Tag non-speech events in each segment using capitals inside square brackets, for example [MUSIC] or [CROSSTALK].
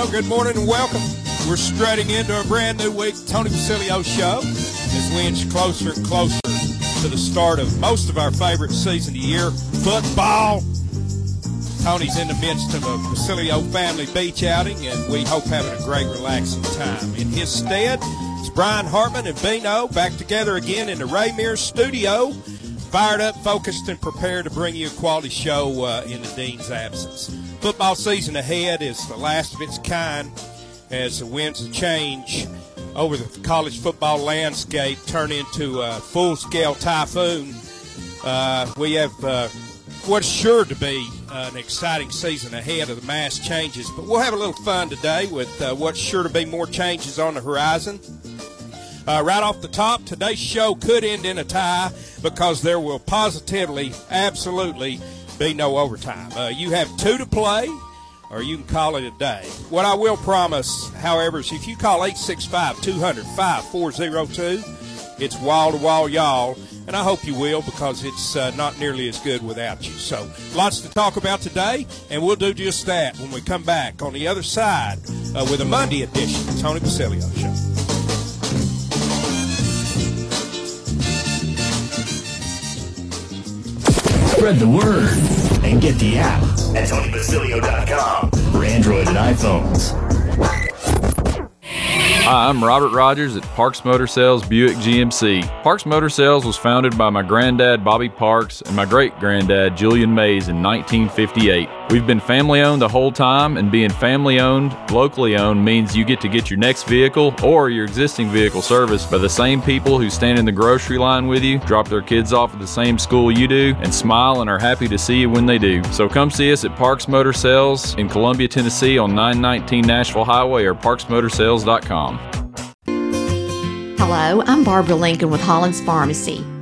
Well, good morning and welcome. We're strutting into a brand new week, Tony Basilio Show, as we inch closer and closer to the start of most of our favorite season of the year, football. Tony's in the midst of a Basilio family beach outing, and we hope having a great, relaxing time. In his stead, it's Brian Hartman and Bino back together again in the Ray Mears studio, fired up, focused, and prepared to bring you a quality show uh, in the Dean's absence. Football season ahead is the last of its kind as the winds of change over the college football landscape turn into a full-scale typhoon. Uh, we have uh, what's sure to be an exciting season ahead of the mass changes, but we'll have a little fun today with uh, what's sure to be more changes on the horizon. Uh, right off the top, today's show could end in a tie because there will positively, absolutely be no overtime. Uh, you have two to play or you can call it a day. What I will promise, however, is if you call 865 200 5402, it's wall to wall y'all, and I hope you will because it's uh, not nearly as good without you. So, lots to talk about today, and we'll do just that when we come back on the other side uh, with a Monday edition Tony Basilio Show. Spread the word and get the app at TonyBasilio.com for Android and iPhones. Hi, I'm Robert Rogers at Parks Motor Sales Buick GMC. Parks Motor Sales was founded by my granddad Bobby Parks and my great granddad Julian Mays in 1958. We've been family owned the whole time, and being family owned, locally owned means you get to get your next vehicle or your existing vehicle serviced by the same people who stand in the grocery line with you, drop their kids off at the same school you do, and smile and are happy to see you when they do. So come see us at Parks Motor Sales in Columbia, Tennessee on 919 Nashville Highway or parksmotorsales.com. Hello, I'm Barbara Lincoln with Hollins Pharmacy.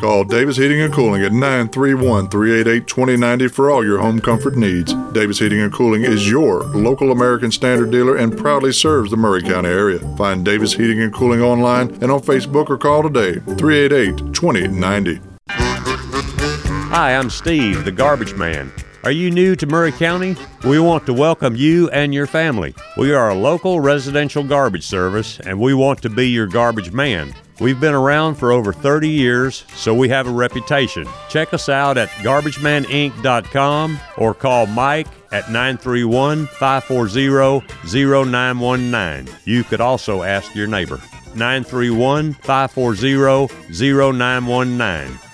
Call Davis Heating and Cooling at 931 388 2090 for all your home comfort needs. Davis Heating and Cooling is your local American Standard dealer and proudly serves the Maury County area. Find Davis Heating and Cooling online and on Facebook or call today 388 2090. Hi, I'm Steve, the garbage man. Are you new to Maury County? We want to welcome you and your family. We are a local residential garbage service and we want to be your garbage man. We've been around for over 30 years, so we have a reputation. Check us out at garbagemaninc.com or call Mike at 931 540 0919. You could also ask your neighbor. 931 540 0919.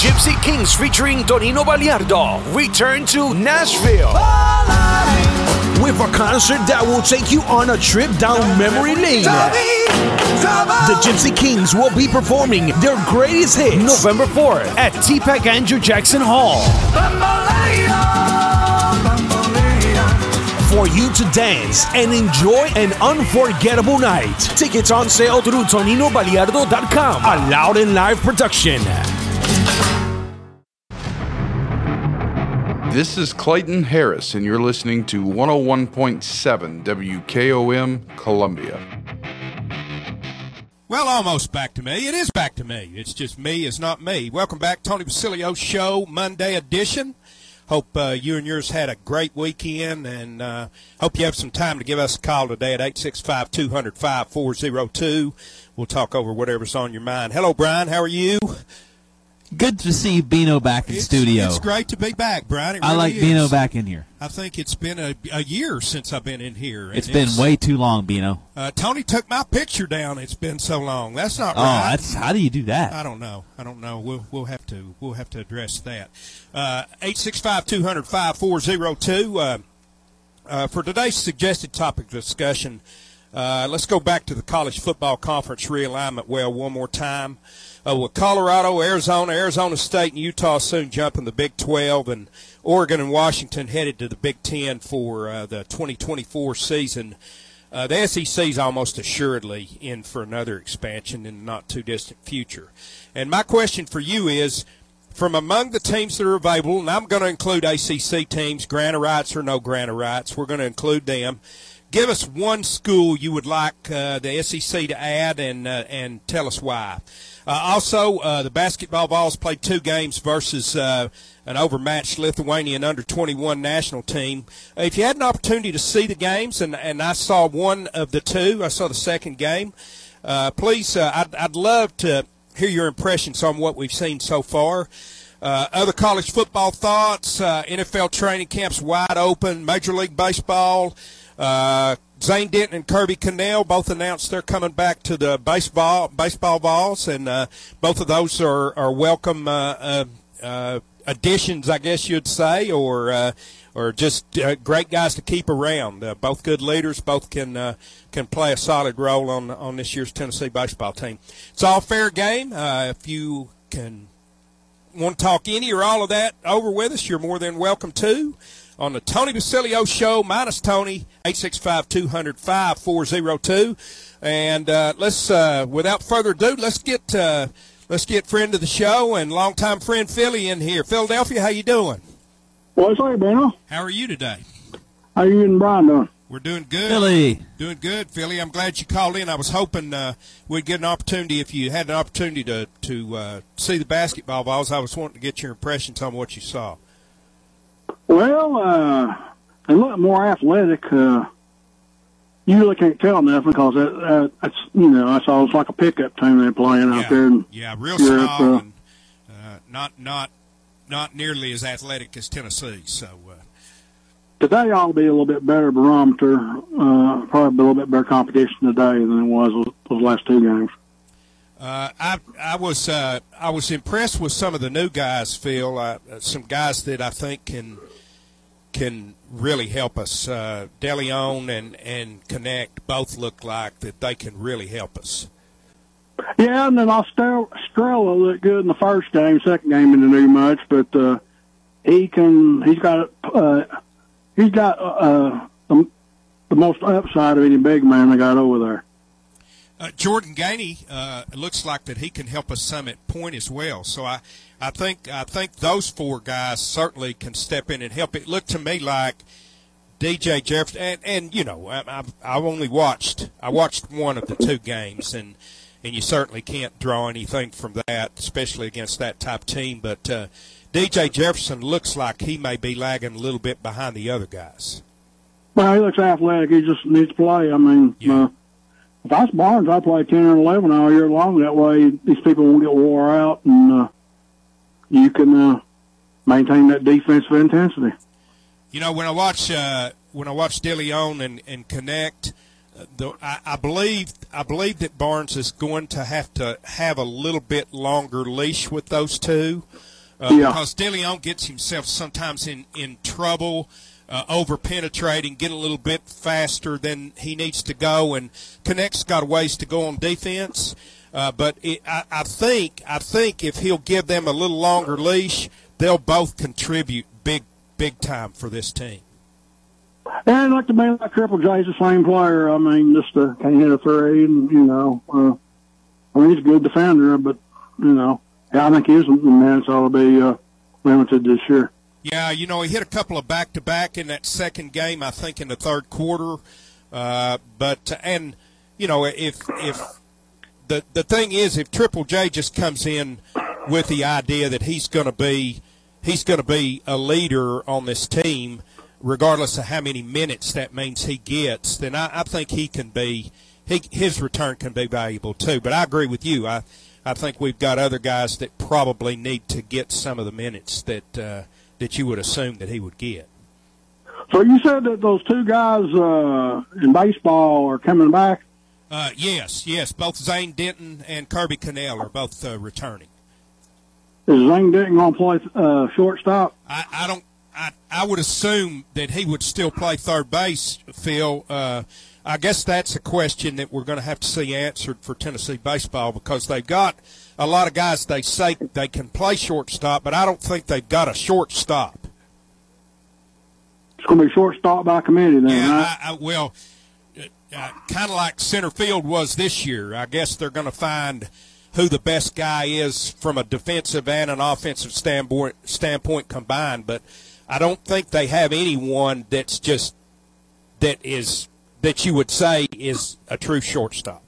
Gypsy Kings featuring Tonino Baliardo return to Nashville. With a concert that will take you on a trip down memory lane. The Gypsy Kings will be performing their greatest hits November 4th at TPAC Andrew Jackson Hall. For you to dance and enjoy an unforgettable night. Tickets on sale through ToninoBaliardo.com. A loud and live production. This is Clayton Harris, and you're listening to 101.7 WKOM Columbia. Well, almost back to me. It is back to me. It's just me. It's not me. Welcome back, Tony Basilio Show, Monday edition. Hope uh, you and yours had a great weekend, and uh, hope you have some time to give us a call today at 865 200 5402. We'll talk over whatever's on your mind. Hello, Brian. How are you? Good to see Bino back in it's, studio. It's great to be back, Brian. I like is. Bino back in here. I think it's been a, a year since I've been in here. It's been way too long, Bino. Uh, Tony took my picture down. It's been so long. That's not oh, right. that's how do you do that? I don't know. I don't know. We'll we'll have to we'll have to address that. Uh, eight six five two hundred five four zero two. Uh, uh, for today's suggested topic discussion, uh, let's go back to the college football conference realignment well one more time. Uh, with Colorado, Arizona, Arizona State, and Utah soon jumping the Big 12, and Oregon and Washington headed to the Big 10 for uh, the 2024 season. Uh, the SEC is almost assuredly in for another expansion in the not too distant future. And my question for you is from among the teams that are available, and I'm going to include ACC teams, grant of rights or no grant of rights, we're going to include them. Give us one school you would like uh, the SEC to add and, uh, and tell us why. Uh, also, uh, the basketball Vols played two games versus uh, an overmatched Lithuanian under 21 national team. If you had an opportunity to see the games, and, and I saw one of the two, I saw the second game, uh, please, uh, I'd, I'd love to hear your impressions on what we've seen so far. Uh, other college football thoughts: NFL training camps wide open. Major League Baseball. Zane Denton and Kirby Connell both announced they're coming back to the baseball baseball Vols, and uh, both of those are are welcome uh, uh, uh, additions, I guess you'd say, or uh, or just uh, great guys to keep around. Both good leaders, both can can play a solid role on on this year's Tennessee baseball team. It's all fair game. If you can want to talk any or all of that over with us, you're more than welcome to on the Tony Basilio Show, minus Tony, 865-200-5402. And uh, let's, uh, without further ado, let's get uh, let's get friend of the show and longtime friend Philly in here. Philadelphia, how you doing? What's up, Bruno? How are you today? How you and Brian doing? We're doing good. Philly. Doing good, Philly. I'm glad you called in. I was hoping uh, we'd get an opportunity if you had an opportunity to to uh, see the basketball Vols. I was wanting to get your impressions on what you saw. Well, uh, they look more athletic. Uh, you really can't tell nothing because that, uh, that's you know I saw it's like a pickup team they're playing out there. In Yeah, real Europe, small uh, and uh, not not not nearly as athletic as Tennessee. So uh, today ought to be a little bit better barometer. Uh, probably a little bit better competition today than it was those- those last two games. uh, I I was uh, I was impressed with some of the new guys, Phil. Uh, some guys that I think can can really help us. Uh, Dilione and and Knecht both look like that they can really help us. Yeah, and then Estrella looked good in the first game. Second game, didn't do much, but uh, he can. He's got. Uh, he's got uh, the, the most upside of any big man they got over there. Uh, Jordan Gainey uh, looks like that he can help us some at point as well. So I, I think I think those four guys certainly can step in and help. It looked to me like DJ Jefferson, and, and you know I, I've, I've only watched I watched one of the two games, and and you certainly can't draw anything from that, especially against that type team. But uh, DJ Jefferson looks like he may be lagging a little bit behind the other guys. Well, he looks athletic. He just needs to play. I mean, uh, if I was Barnes, I'd play 10 or 11 all year long. That way, these people won't get wore out, and uh, you can uh, maintain that defensive intensity. You know, when I watch uh, when I watch Dilione and and Knecht, uh, the, I, I believe I believe that Barnes is going to have to have a little bit longer leash with those two, uh, Yeah. because Dilione gets himself sometimes in in trouble. Uh, over penetrating, get a little bit faster than he needs to go, and Knecht's got ways to go on defense. Uh, but it, I, I think I think if he'll give them a little longer leash, they'll both contribute big big time for this team. And like to be like Triple J's the same player. I mean, just uh, can't hit a three, and you know, uh, I mean, he's a good defender, but you know, yeah, I think his minutes ought to be uh, limited this year. Yeah, you know, he hit a couple of back to back in that second game, I think in the third quarter. Uh, but and you know, if if the the thing is, if Triple J just comes in with the idea that he's going to be he's going to be a leader on this team, regardless of how many minutes that means he gets, then I, I think he can be he, his return can be valuable too. But I agree with you. I I think we've got other guys that probably need to get some of the minutes that uh, that you would assume that he would get. So you said that those two guys uh, in baseball are coming back. Uh, yes, yes. Both Zane Denton and Kirby Connell are both uh, returning. Is Zane Denton going to play uh, shortstop? I, I don't. I, I would assume that he would still play third base, Phil. Uh, I guess that's a question that we're going to have to see answered for Tennessee baseball because they've got a lot of guys. They say they can play shortstop, but I don't think they've got a shortstop. It's going to be shortstop by committee then, Yeah, right? I, I, well, uh, kind of like center field was this year. I guess they're going to find who the best guy is from a defensive and an offensive standpoint standpoint combined. But I don't think they have anyone that's just that is that you would say is a true shortstop.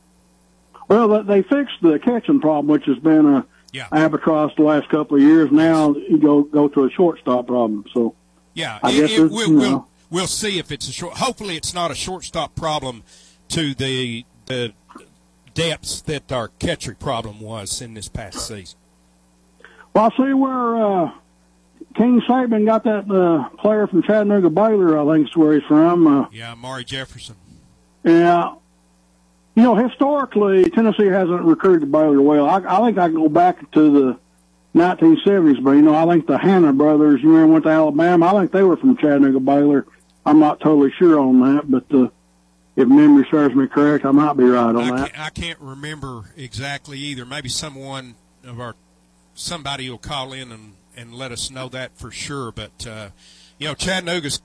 Well, they- fixed the catching problem, which has been a Yeah. albatross the last couple of years. Now you go go to a shortstop problem. So Yeah, I it- guess it- we'll, we'll we'll see if it's a short. Hopefully, it's not a shortstop problem to the the depths that our catcher problem was in this past season. Well, I see where uh, King Saban got that uh, player from Chattanooga Baylor. I think is where he's from. Uh, Yeah, Mari Jefferson. yeah. You know, historically, Tennessee hasn't recruited Baylor well. I, I think I can go back to the 1970s, but you know, I think the Hannah brothers. You remember went to Alabama? I think they were from Chattanooga Baylor. I'm not totally sure on that, but uh, if memory serves me correct, I might be right on I that. can't, I can't remember exactly either. Maybe someone of our somebody will call in and, and let us know that for sure. But uh, you know, Chattanooga's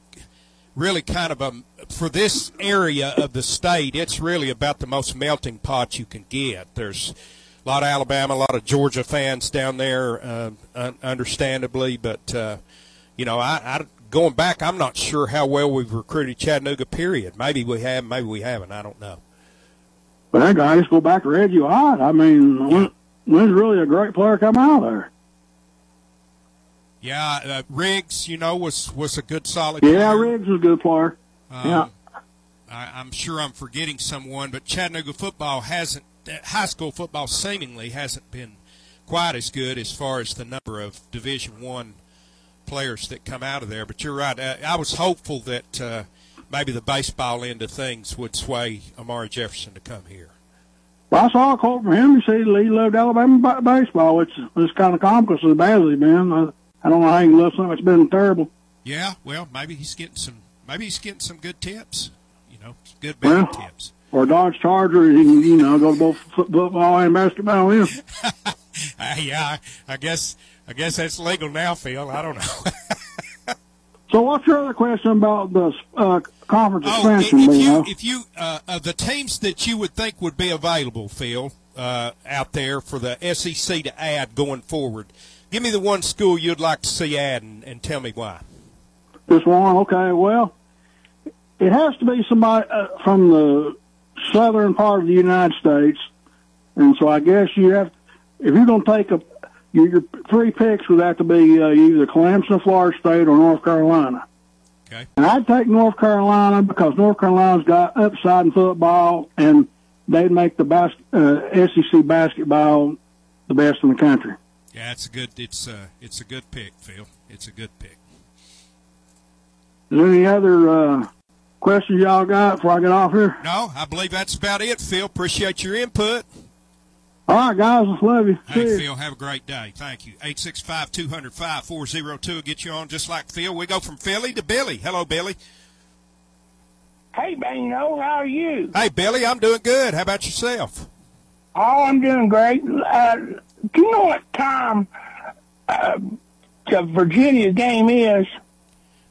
really kind of a for this area of the state. It's really about the most melting pot you can get. There's a lot of Alabama, a lot of Georgia fans down there, uh, un- understandably. But uh, you know, I, I going back, I'm not sure how well we've recruited Chattanooga. Period. Maybe we have, maybe we haven't. I don't know. But that guy just go back to Reggie White. I mean, when, when's really a great player come out of there? Yeah, uh, Riggs, you know, was was a good solid. Yeah, player. Riggs was a good player. Um, yeah. I, I'm sure I'm forgetting someone, but Chattanooga football hasn't, uh, high school football seemingly hasn't been quite as good as far as the number of Division One players that come out of there. But you're right. Uh, I was hopeful that uh, maybe the baseball end of things would sway Amari Jefferson to come here. Well, I saw a quote from him. He said he loved Alabama ba- baseball, which is kind of comical as bad as he's been. I, I don't know how he can love something that's been terrible. Yeah, well, maybe he's getting some. Maybe he's getting some good tips. You know, good betting Well, tips. or Dodge Charger, he can, you know, go to both football and basketball. Yeah. [LAUGHS] Uh, yeah, I, I guess. I guess that's legal now, Phil. I don't know. [LAUGHS] So, what's your other question about the uh, conference Oh, if, expansion? if you you if you uh, uh, the teams that you would think would be available, Phil, uh, out there for the SEC to add going forward, give me the one school you'd like to see add, and, and tell me why. This one, okay. Well, it has to be somebody uh, from the southern part of the United States, and so I guess you have, if you're going to take a, your, your three picks would have to be uh, either Clemson, Florida State, or North Carolina. Okay. And I'd take North Carolina because North Carolina's got upside in football, and they'd make the bas- uh, SEC basketball the best in the country. Yeah, it's a good. It's uh, it's a good pick, Phil. It's a good pick. Is there any other uh, questions y'all got before I get off here? No, I believe that's about it, Phil. Appreciate your input. All right, guys. Love you. Hey, See. Phil, have a great day. Thank you. 865 200 5402 will get you on just like Phil. We go from Philly to Billy. Hello, Billy. Hey, Bino, how are you? Hey, Billy, I'm doing good. How about yourself? Oh, I'm doing great. Uh, do you know what time uh, the Virginia game is?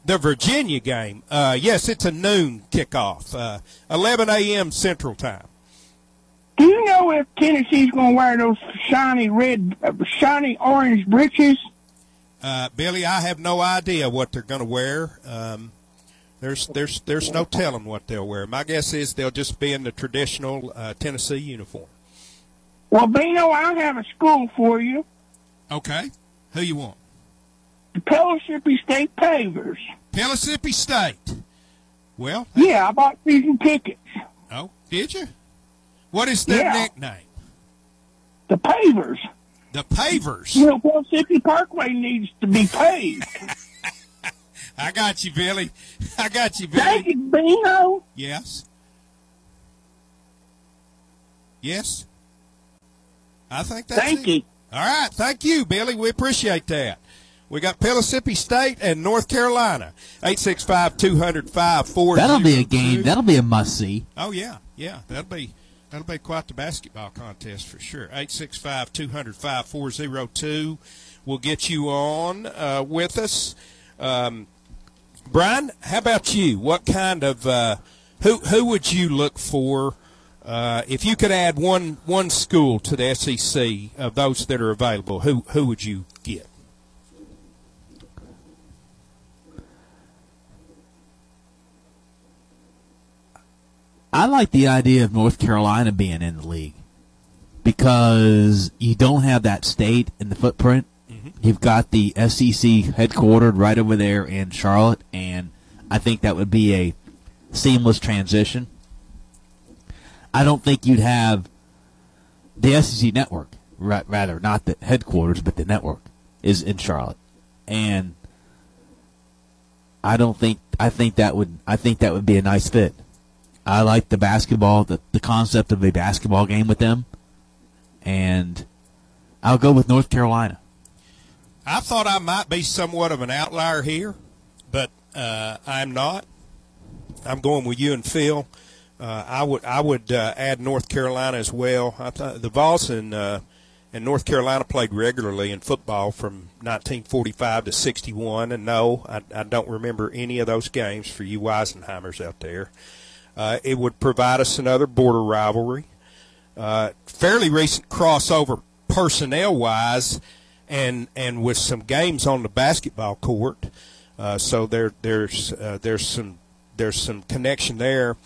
The Virginia game. Uh, yes, it's a noon kickoff, uh, 11 a.m. Central Time. Do you know if Tennessee's going to wear those shiny red, uh, shiny orange breeches? Uh, Billy, I have no idea what they're going to wear. Um, there's there's there's no telling what they'll wear. My guess is they'll just be in the traditional uh, Tennessee uniform. Well, Bino, I have a school for you. Okay, who you want? The Pellissippi State Pavers. Pellissippi State. Well, Yeah, I bought season tickets. oh, did you? What is their Yeah. nickname? The Pavers. The Pavers. You know, Pellissippi Parkway needs to be paved. [LAUGHS] I got you, Billy. [LAUGHS] I got you, Billy. Thank you, Bino. Yes. Yes. I think that's Thank it. you. All right. Thank you, Billy. We appreciate that. We got Pellissippi State and North Carolina. 865 200 That'll be a game. That'll be a must see. Oh yeah, yeah. That'll be that'll be quite the basketball contest for sure. 865 200 5402 will get you on uh, with us. Um, Brian, how about you? What kind of uh, who who would you look for uh, if you could add one one school to the SEC of those that are available? Who who would you get? I like the idea of North Carolina being in the league because you don't have that state in the footprint. You've got the SEC headquartered right over there in Charlotte, and I think that would be a seamless transition. I don't think you'd have the SEC network, ra- rather not the headquarters, but the network. is in Charlotte, and I don't think I think that would I think that would be a nice fit. I like the basketball, the the concept of a basketball game with them, and I'll go with North Carolina. I thought I might be somewhat of an outlier here, but uh, I'm not. I'm going with you and Phil. Uh, I would I would uh, add North Carolina as well. I thought the Vols and uh, and North Carolina played regularly in football from 1945 to 61. And no, I, I don't remember any of those games for you Weisenheimers out there. Uh, it would provide us another border rivalry. Uh, fairly recent crossover personnel wise, and and with some games on the basketball court. Uh, so there there's uh, there's some there's some connection there.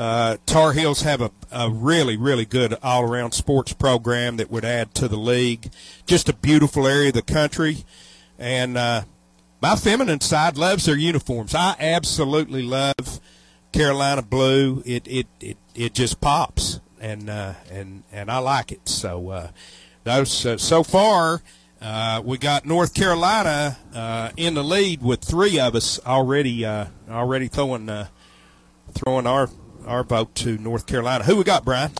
Uh, Tar Heels have a, a really, really good all around sports program that would add to the league. Just a beautiful area of the country. And uh, my feminine side loves their uniforms. I absolutely love Carolina blue. It it, it, it just pops. And uh, and and I like it. So uh, those uh, so far uh, we got North Carolina uh, in the lead with three of us already uh, already throwing uh, throwing our our vote to North Carolina. Who we got, Brian?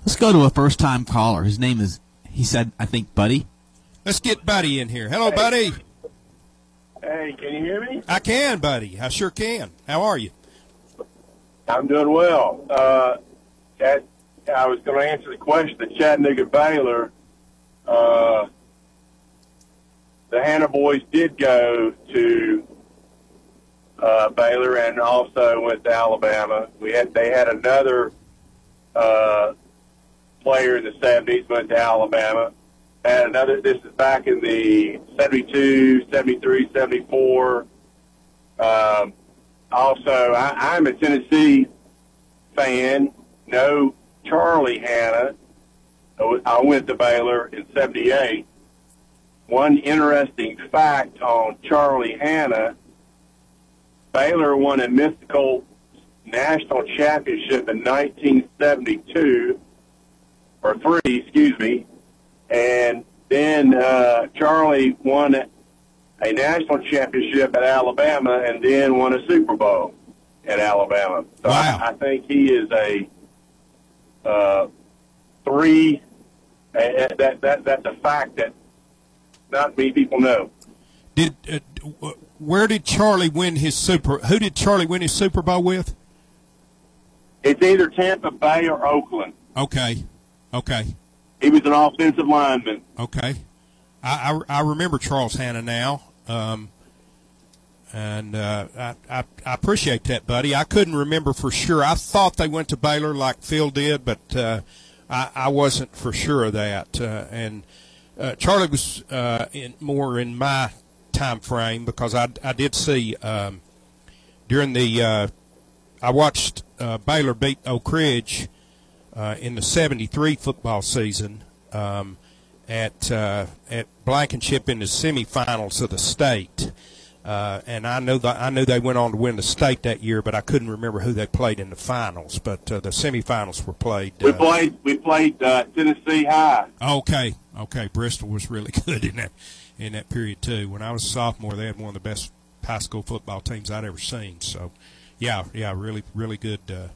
Let's go to a first time caller. His name is he said I think Buddy. Let's get Buddy in here. Hello, Buddy. Hey, can you hear me? I can, Buddy. I sure can. How are you? I'm doing well. Uh, Chad, I was going to answer the question. The Chattanooga Baylor, uh, the Hannah boys did go to uh, Baylor and also went to Alabama. We had they had another uh, player in the '70s went to Alabama. Had another. This is back in the '72, '73, '74. Um, also, I, I'm a Tennessee fan. No Charlie Hannah. I went to Baylor in '78. One interesting fact on Charlie Hannah Baylor won a mythical national championship in 1972, or three, excuse me, and then uh, Charlie won a national championship at Alabama, and then won a Super Bowl at Alabama. So wow. I, I think he is a uh, three. Uh, that that that's a fact that not many people know. Did uh, where did Charlie win his super? Who did Charlie win his Super Bowl with? It's either Tampa Bay or Oakland. Okay, okay. He was an offensive lineman. Okay, I I, I remember Charles Hannah now, um, and uh, I, I I appreciate that, buddy. I couldn't remember for sure. I thought they went to Baylor like Phil did, but uh, I I wasn't for sure of that. Uh, and uh, Charlie was uh, in, more in my time frame because I, I did see um, during the uh, I watched uh, Baylor beat Oak Ridge uh, in the '73 football season um, at uh, at Blankenship in the semifinals of the state. Uh, and I knew that I knew they went on to win the state that year, but I couldn't remember who they played in the finals. But uh, the semifinals were played. we played we played Tennessee High. Okay, okay. Bristol was really [LAUGHS] good in that in that period too. When I was a sophomore, they had one of the best high school football teams I'd ever seen. So, yeah, yeah, really, really good, uh,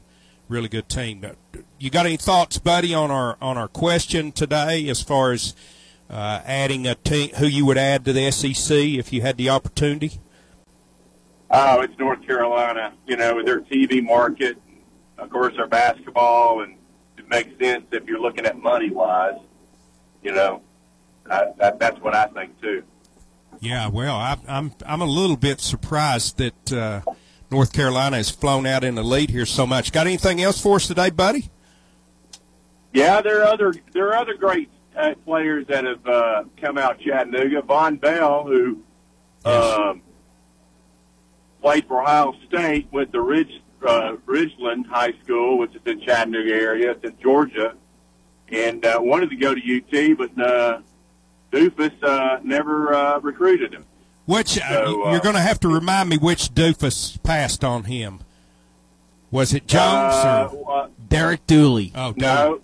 really good team. You got any thoughts, buddy, on our on our question today as far as uh, adding a team? Who you would add to the SEC if you had the opportunity? Oh, it's North Carolina. You know, with their TV market, of course, their basketball, and it makes sense if you're looking at money wise. You know, I, that, that's what I think too. Yeah, well, I, I'm I'm a little bit surprised that uh, North Carolina has flown out in the lead here so much. Got anything else for us today, buddy? Yeah, there are other there are other great uh, players that have uh, come out Chattanooga. Vonn Bell, who yes. um, played for Ohio State, went to Ridge uh, Ridgeland High School, which is in Chattanooga area. It's in Georgia, and uh, wanted to go to UT, but uh, Doofus uh, never uh, recruited him. Which uh, you're going to have to remind me which Doofus passed on him. Was it Jones uh, or Derek Dooley? Oh, no.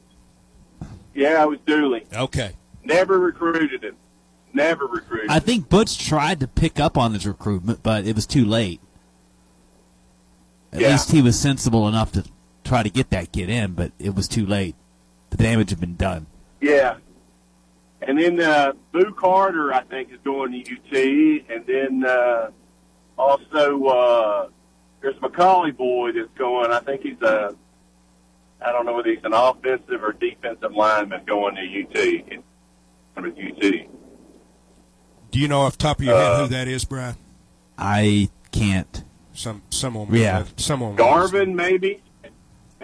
Yeah, it was Dooley. Okay. Never recruited him. never recruited. I think Butch tried to pick up on his recruitment, but it was too late. At Yeah. least he was sensible enough to try to get that kid in, but it was too late. The damage had been done. Yeah. And then uh, Boo Carter, I think, is going to UT. And then uh, also uh, there's Macaulay boy that's going. I think he's a, I don't know whether he's an offensive or defensive lineman going to UT. It's with UT. Do you know off top of your head Uh, who that is, Brian? I can't. Some someone. Yeah. Someone. Garvin, maybe.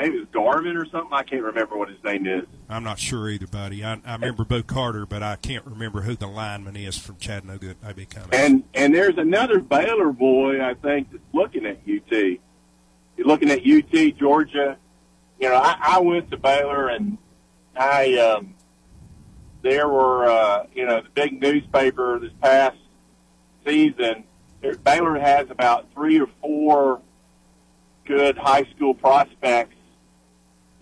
Maybe it's Garvin or something. I can't remember what his name is. I'm not sure either, buddy. I, I remember Bo Carter, but I can't remember who the lineman is from Chattanooga. May be coming. And and there's another Baylor boy I think that's looking at UT. He's looking at UT Georgia. You know, I, I went to Baylor and I um, there were uh, you know the big newspaper this past season. There, Baylor has about three or four good high school prospects,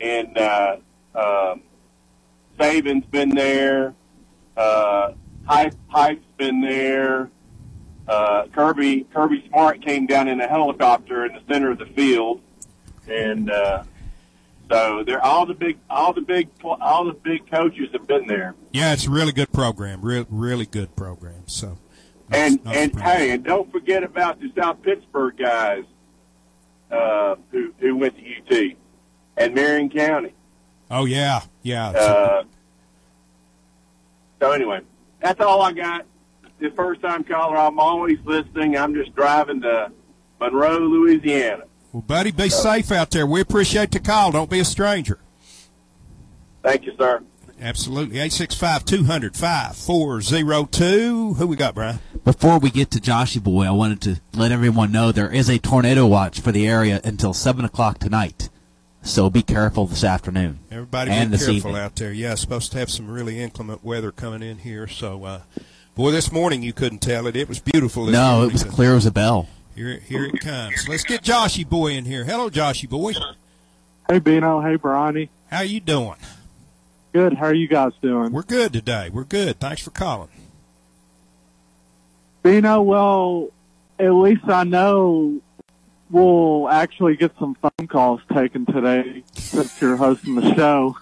and uh, um, Saban's been there. Uh, Hype, Hype's been there. Uh, Kirby Kirby Smart came down in a helicopter in the center of the field, and uh, so they're all the big all the big all the big coaches have been there. Yeah, it's a really good program. Real, really good program. So. And and surprised. hey, and don't forget about the South Pittsburg guys uh, who who went to UT and Marion County. Oh yeah, yeah. Uh, so anyway, that's all I got. The first time caller, I'm always listening. I'm just driving to Monroe, Louisiana. well, buddy, be safe out there. We appreciate the call. Don't be a stranger. Thank you, sir. Absolutely. 865 200 5402. Who we got, Brian? Before we get to Joshy Boy, I wanted to let everyone know there is a tornado watch for the area until 7 o'clock tonight. So be careful this afternoon. Everybody and be this careful evening. out there. Yeah, supposed to have some really inclement weather coming in here. So, uh, boy, this morning you couldn't tell it. It was beautiful. This No, morning. it was clear as a bell. Here, here it comes. Let's get Joshy Boy in here. Hello, Joshy Boy. Hey, Bino. Hey, Bronny. How you doing? Good. How are you guys doing? We're good today. We're good. Thanks for calling. Bino, well, at least I know we'll actually get some phone calls taken today since you're hosting the show. [LAUGHS]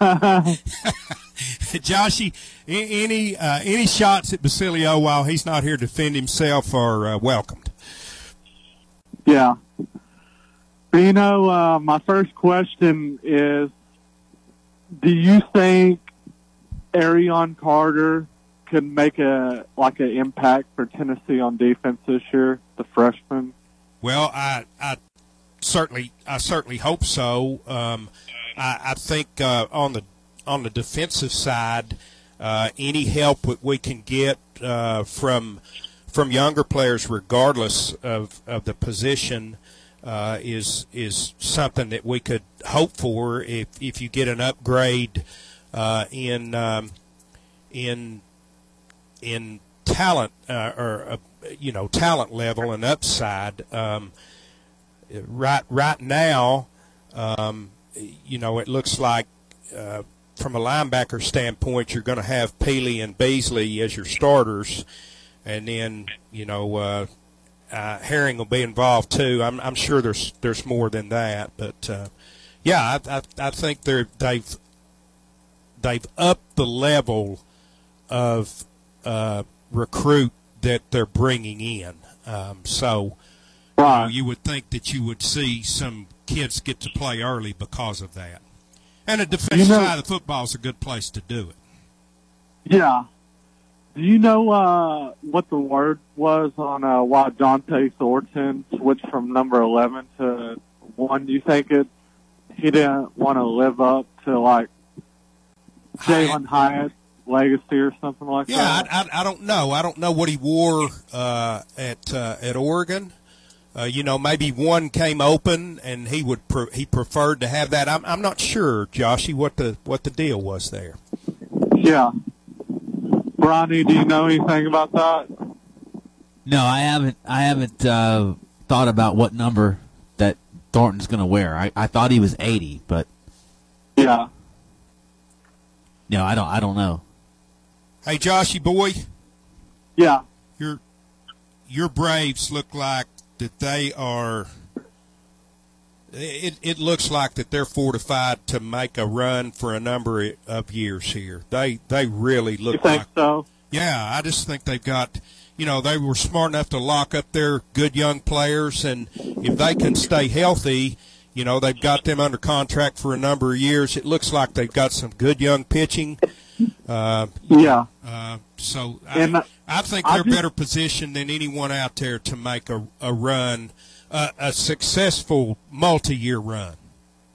Joshy, any uh, any shots at Basilio while he's not here to defend himself are uh, welcomed. yeah. Bino, uh, my first question is, do you think Arion Carter could make a like an impact for Tennessee on defense this year, the freshman? Well, I, I certainly, I certainly hope so. Um, I, I think uh, on the on the defensive side, uh, any help that we can get uh, from from younger players, regardless of, of the position, uh, is is something that we could hope for if if you get an upgrade uh, in um, in in talent uh, or you know talent level and upside. Um, right right now, um, you know it looks like uh, from a linebacker standpoint, you're going to have Pili and Beasley as your starters, and then you know. Uh, uh, Herring will be involved too. I'm, I'm sure there's there's more than that, but uh, yeah, I, I, I think they're they've they've upped the level of uh, recruit that they're bringing in. Um, so you, know, you would think that you would see some kids get to play early because of that. And the defensive You know- side of football is a good place to do it. Yeah. Do you know uh, what the word was on uh, why Dont'e Thornton switched from number 11 to 1? Do you think it he didn't want to live up to, like, Jalin Hyatt's legacy or something like Yeah, that? I, I, I don't know. I don't know what he wore uh, at uh, at Oregon. Uh, you know, maybe one came open, and he would pre- he preferred to have that. I'm I'm not sure, Joshy, what the what the deal was there. Yeah. Ronnie, do you know anything about that? No, I haven't. I haven't uh, thought about what number that Thornton's going to wear. I, I thought he was eighty, but yeah. No, I don't. I don't know. Hey, Joshy boy, Yeah. Your your Braves look like that they are. It it looks like that they're fortified to make a run for a number of years here. They they really look You think like. so? Yeah, I just think they've got. You know, they were smart enough to lock up their good young players, and if they can stay healthy, you know, they've got them under contract for a number of years. It looks like they've got some good young pitching. Uh, Yeah. uh, so And, I, I think they're just- better positioned than anyone out there to make a, a run, uh, a successful multi-year run.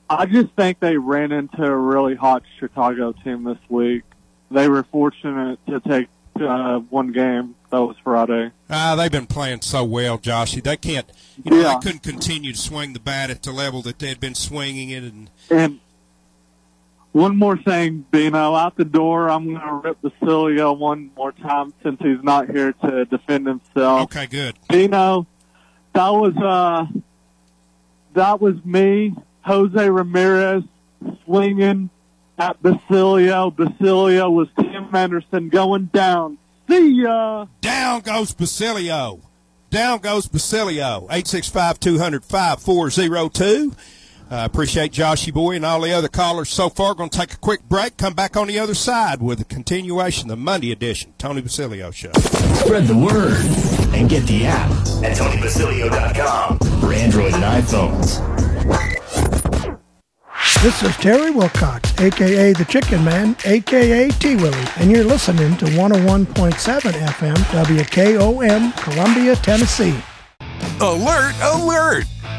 I just think they ran into a really hot Chicago team this week. They were fortunate to take uh, one game. That was Friday. Ah, they've been playing so well, Joshy. They can't, you know, Yeah. they couldn't continue to swing the bat at the level that they had been swinging it, and And one more thing, Bino, out the door, I'm going to rip Basilio one more time since he's not here to defend himself. okay, good. Bino, that was uh, that was me, Jose Ramirez, swinging at Basilio. Basilio was Tim Anderson going down. See ya. Down goes Basilio. Down goes Basilio. 865-200-5402. Uh, appreciate Joshy Boy and all the other callers so far. Going to take a quick break. Come back on the other side with a continuation, the Monday edition, Tony Basilio Show. Spread the word and get the app at TonyBasilio.com for Android and iPhones. This is Terry Wilcox, aka the Chicken Man, aka T Willie, and you're listening to 101.7 FM WKOM, Columbia, Tennessee. Alert, alert!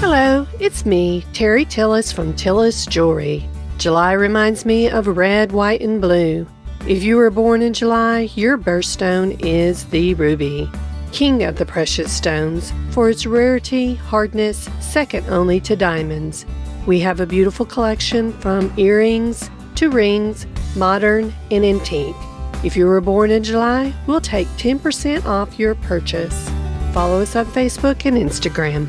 Hello, it's me, Terry Tillis from Tillis Jewelry. July reminds me of red, white, and blue. If you were born in July, your birthstone is the ruby, king of the precious stones, for its rarity, hardness, second only to diamonds. We have a beautiful collection from earrings to rings, modern and antique. If you were born in July, we'll take 10% off your purchase. Follow us on Facebook and Instagram.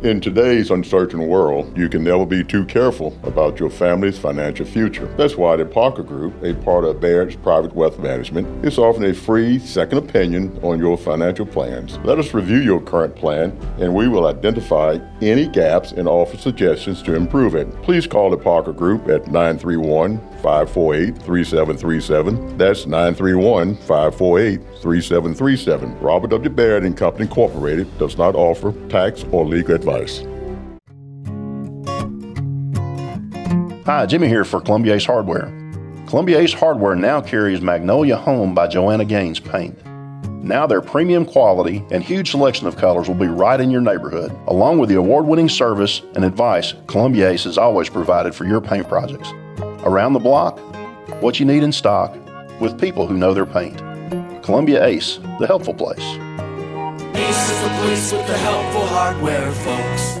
In today's uncertain world, you can never be too careful about your family's financial future. That's why the Parker Group, a part of Baird's Private Wealth Management, is offering a free second opinion on your financial plans. Let us review your current plan and we will identify any gaps and offer suggestions to improve it. Please call the Parker Group at 931 548 3737. That's 931 548 3737. Robert W. Baird and Company Incorporated does not offer tax or legal advice. Hi, Jimmy here for Columbia Ace Hardware. Columbia Ace Hardware now carries Magnolia Home by Joanna Gaines paint. Now their premium quality and huge selection of colors will be right in your neighborhood, along with the award-winning service and advice Columbia Ace has always provided for your paint projects. Around the block, what you need in stock, with people who know their paint. Columbia Ace, the helpful place. Ace is the place with the helpful hardware, folks.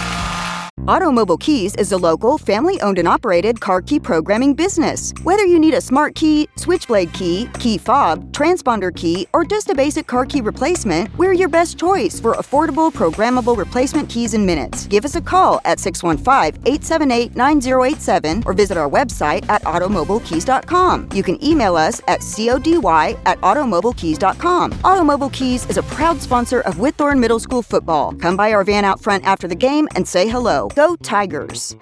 Automobile Keys is a local, family owned and operated car key programming business. Whether you need a smart key, switchblade key, key fob, transponder key, or just a basic car key replacement, we're your best choice for affordable, programmable replacement keys in minutes. Give us a call at 615 878 9087 or visit our website at automobilekeys.com. You can email us at CODY at automobilekeys.com. Automobile Keys is a proud sponsor of Whitthorne Middle School football. Come by our van out front after the game and say hello. Go Tigers!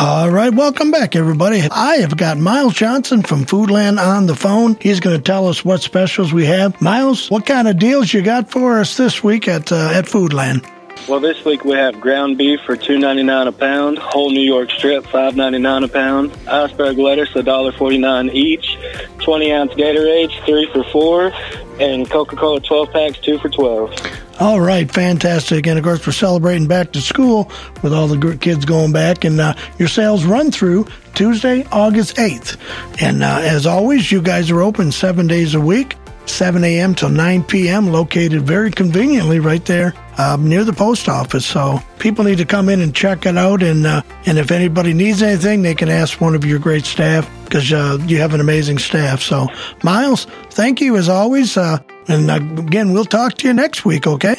All right, welcome back, everybody. I have got Miles Johnson from Foodland on the phone. He's going to tell us what specials we have. Miles, what kind of deals you got for us this week at uh, at Foodland? Well, this week we have ground beef for two ninety nine a pound, whole New York strip five ninety nine a pound, iceberg lettuce a dollar forty nine each, twenty ounce Gatorade three for four, and Coca Cola twelve packs two for twelve. All right, fantastic. And of course, we're celebrating back to school with all the kids going back. And uh, your sales run through Tuesday, August 8th. And uh, as always, you guys are open seven days a week, 7 a.m. till 9 p.m., located very conveniently right there um, near the post office. So people need to come in and check it out. And, uh, and if anybody needs anything, they can ask one of your great staff because uh, you have an amazing staff. So, Miles, thank you as always. Uh, and uh, again, we'll talk to you next week, okay?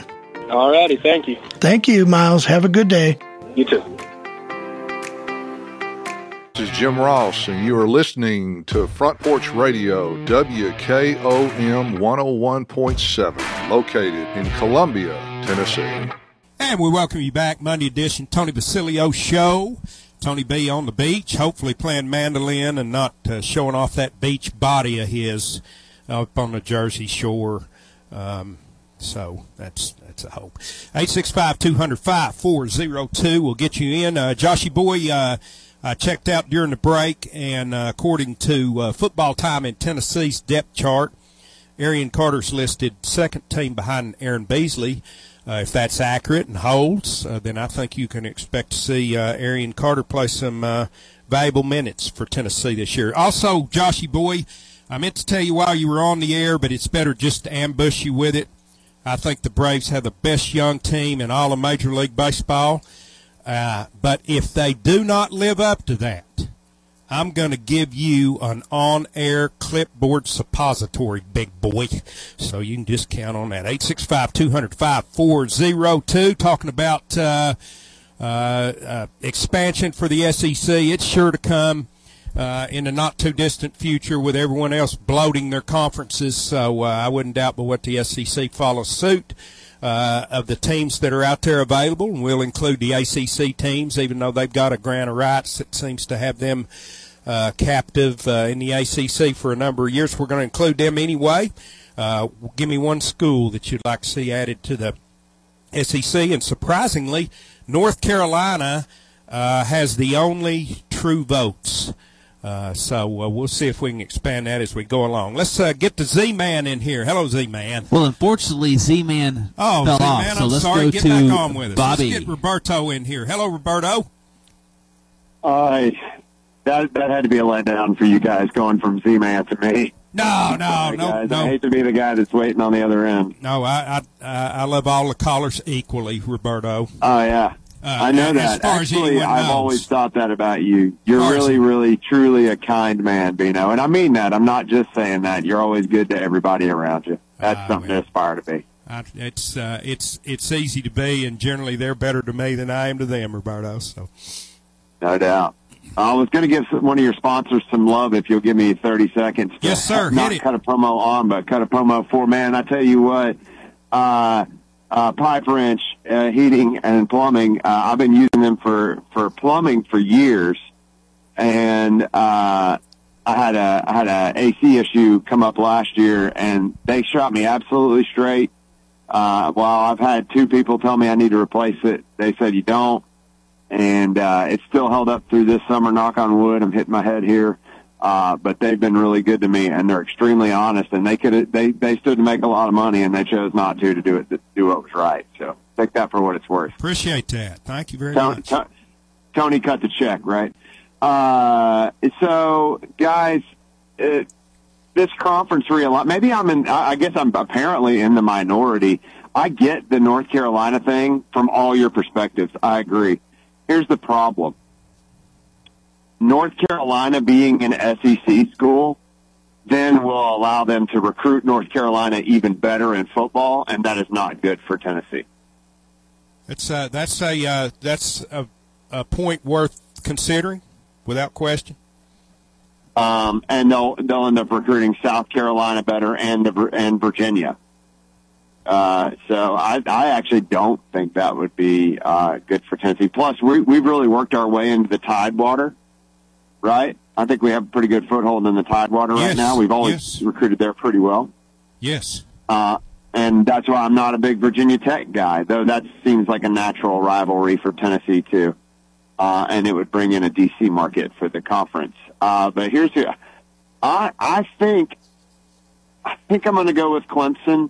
All righty, thank you. Thank you, Miles. Have a good day. You too. This is Jim Ross, and you are listening to Front Porch Radio, WKOM 101.7, located in Columbia, Tennessee. And we welcome you back, Monday edition, Tony Basilio Show. Tony B on the beach, hopefully playing mandolin and not uh, showing off that beach body of his up on the Jersey Shore. Um, so that's that's a hope. 865-200-5402 will get you in. Uh, Joshy Boy, uh, I checked out during the break, and uh, according to uh, Football Time in Tennessee's depth chart, Arion Carter's listed second team behind Aaron Beasley. Uh, if that's accurate and holds, uh, then I think you can expect to see uh, Arian Carter play some uh, valuable minutes for Tennessee this year. Also, Joshy Boy, I meant to tell you while you were on the air, but it's better just to ambush you with it. I think the Braves have the best young team in all of Major League Baseball. Uh, but if they do not live up to that, I'm going to give you an on air clipboard suppository, big boy. So you can just count on that. 865 200 5402. Talking about uh, uh, uh, expansion for the SEC. It's sure to come. Uh, in the not too distant future, with everyone else bloating their conferences, so uh, I wouldn't doubt but what the SEC follows suit. Uh, of the teams that are out there available, and we'll include the ACC teams, even though they've got a grant of rights that seems to have them uh, captive uh, in the ACC for a number of years. We're going to include them anyway. Uh, give me one school that you'd like to see added to the SEC, and surprisingly, North Carolina uh, has the only true votes. Uh, so uh, we'll see if we can expand that as we go along. Let's uh, get the Z Man in here. Hello, Z Man. Well, unfortunately, Z Man Oh, fell Z off. So I'm let's sorry. go Get to back on with us. Bobby. Let's get Roberto in here. Hello, Roberto. Uh, that that had to be a letdown for you guys going from Z-Man to me. No, no, Sorry, no, guys. no. I hate to be the guy that's waiting on the other end. No, I I, I I love all the callers equally, Roberto. Oh yeah, I know as that. far as Actually, I've knows. always thought that about you. You're really, really, truly a kind man, Bino, and I mean that. I'm not just saying that. You're always good to everybody around you. That's Ah, something to aspire to be. I, it's uh, it's it's easy to be, and generally they're better to me than I am to them, Roberto. So No doubt. I was going to give one of your sponsors some love if you'll give me 30 seconds. To Yes, sir. Not cut a promo on, but cut a promo for. Man, I tell you what, uh, uh, Pipe Wrench uh, Heating and Plumbing. Uh, I've been using them for for plumbing for years, and uh, I had a I had a AC issue come up last year, and they shot me absolutely straight. Uh, well, I've had two people tell me I need to replace it. They said you don't, and uh, it's still held up through this summer. Knock on wood. I'm hitting my head here. Uh, but they've been really good to me, and they're extremely honest. And they could they they stood to make a lot of money, and they chose not to to do it to do what was right. So take that for what it's worth. Appreciate that. Thank you very Tony, much. To- Tony cut the check, right? Uh, so guys, uh, this conference realignment. Maybe I'm in. I guess I'm apparently in the minority. I get the North Carolina thing from all your perspectives. I agree. Here's the problem. North Carolina being an SEC school then will allow them to recruit North Carolina even better in football, and that is not good for Tennessee. It's uh, that's a uh, that's a, a point worth considering, without question. Um, and they'll they'll end up recruiting South Carolina better and the, and Virginia. Uh, so I, I actually don't think that would be uh, good for Tennessee. Plus, we, we've really worked our way into the Tidewater, right? I think we have a pretty good foothold in the Tidewater Yes, right now. We've always recruited there pretty well. Yes. Uh, and that's why I'm not a big Virginia Tech guy, though that seems like a natural rivalry for Tennessee too. Uh, and it would bring in a DC market for the conference. Uh, but here's the, I, I think, I think I'm going to go with Clemson,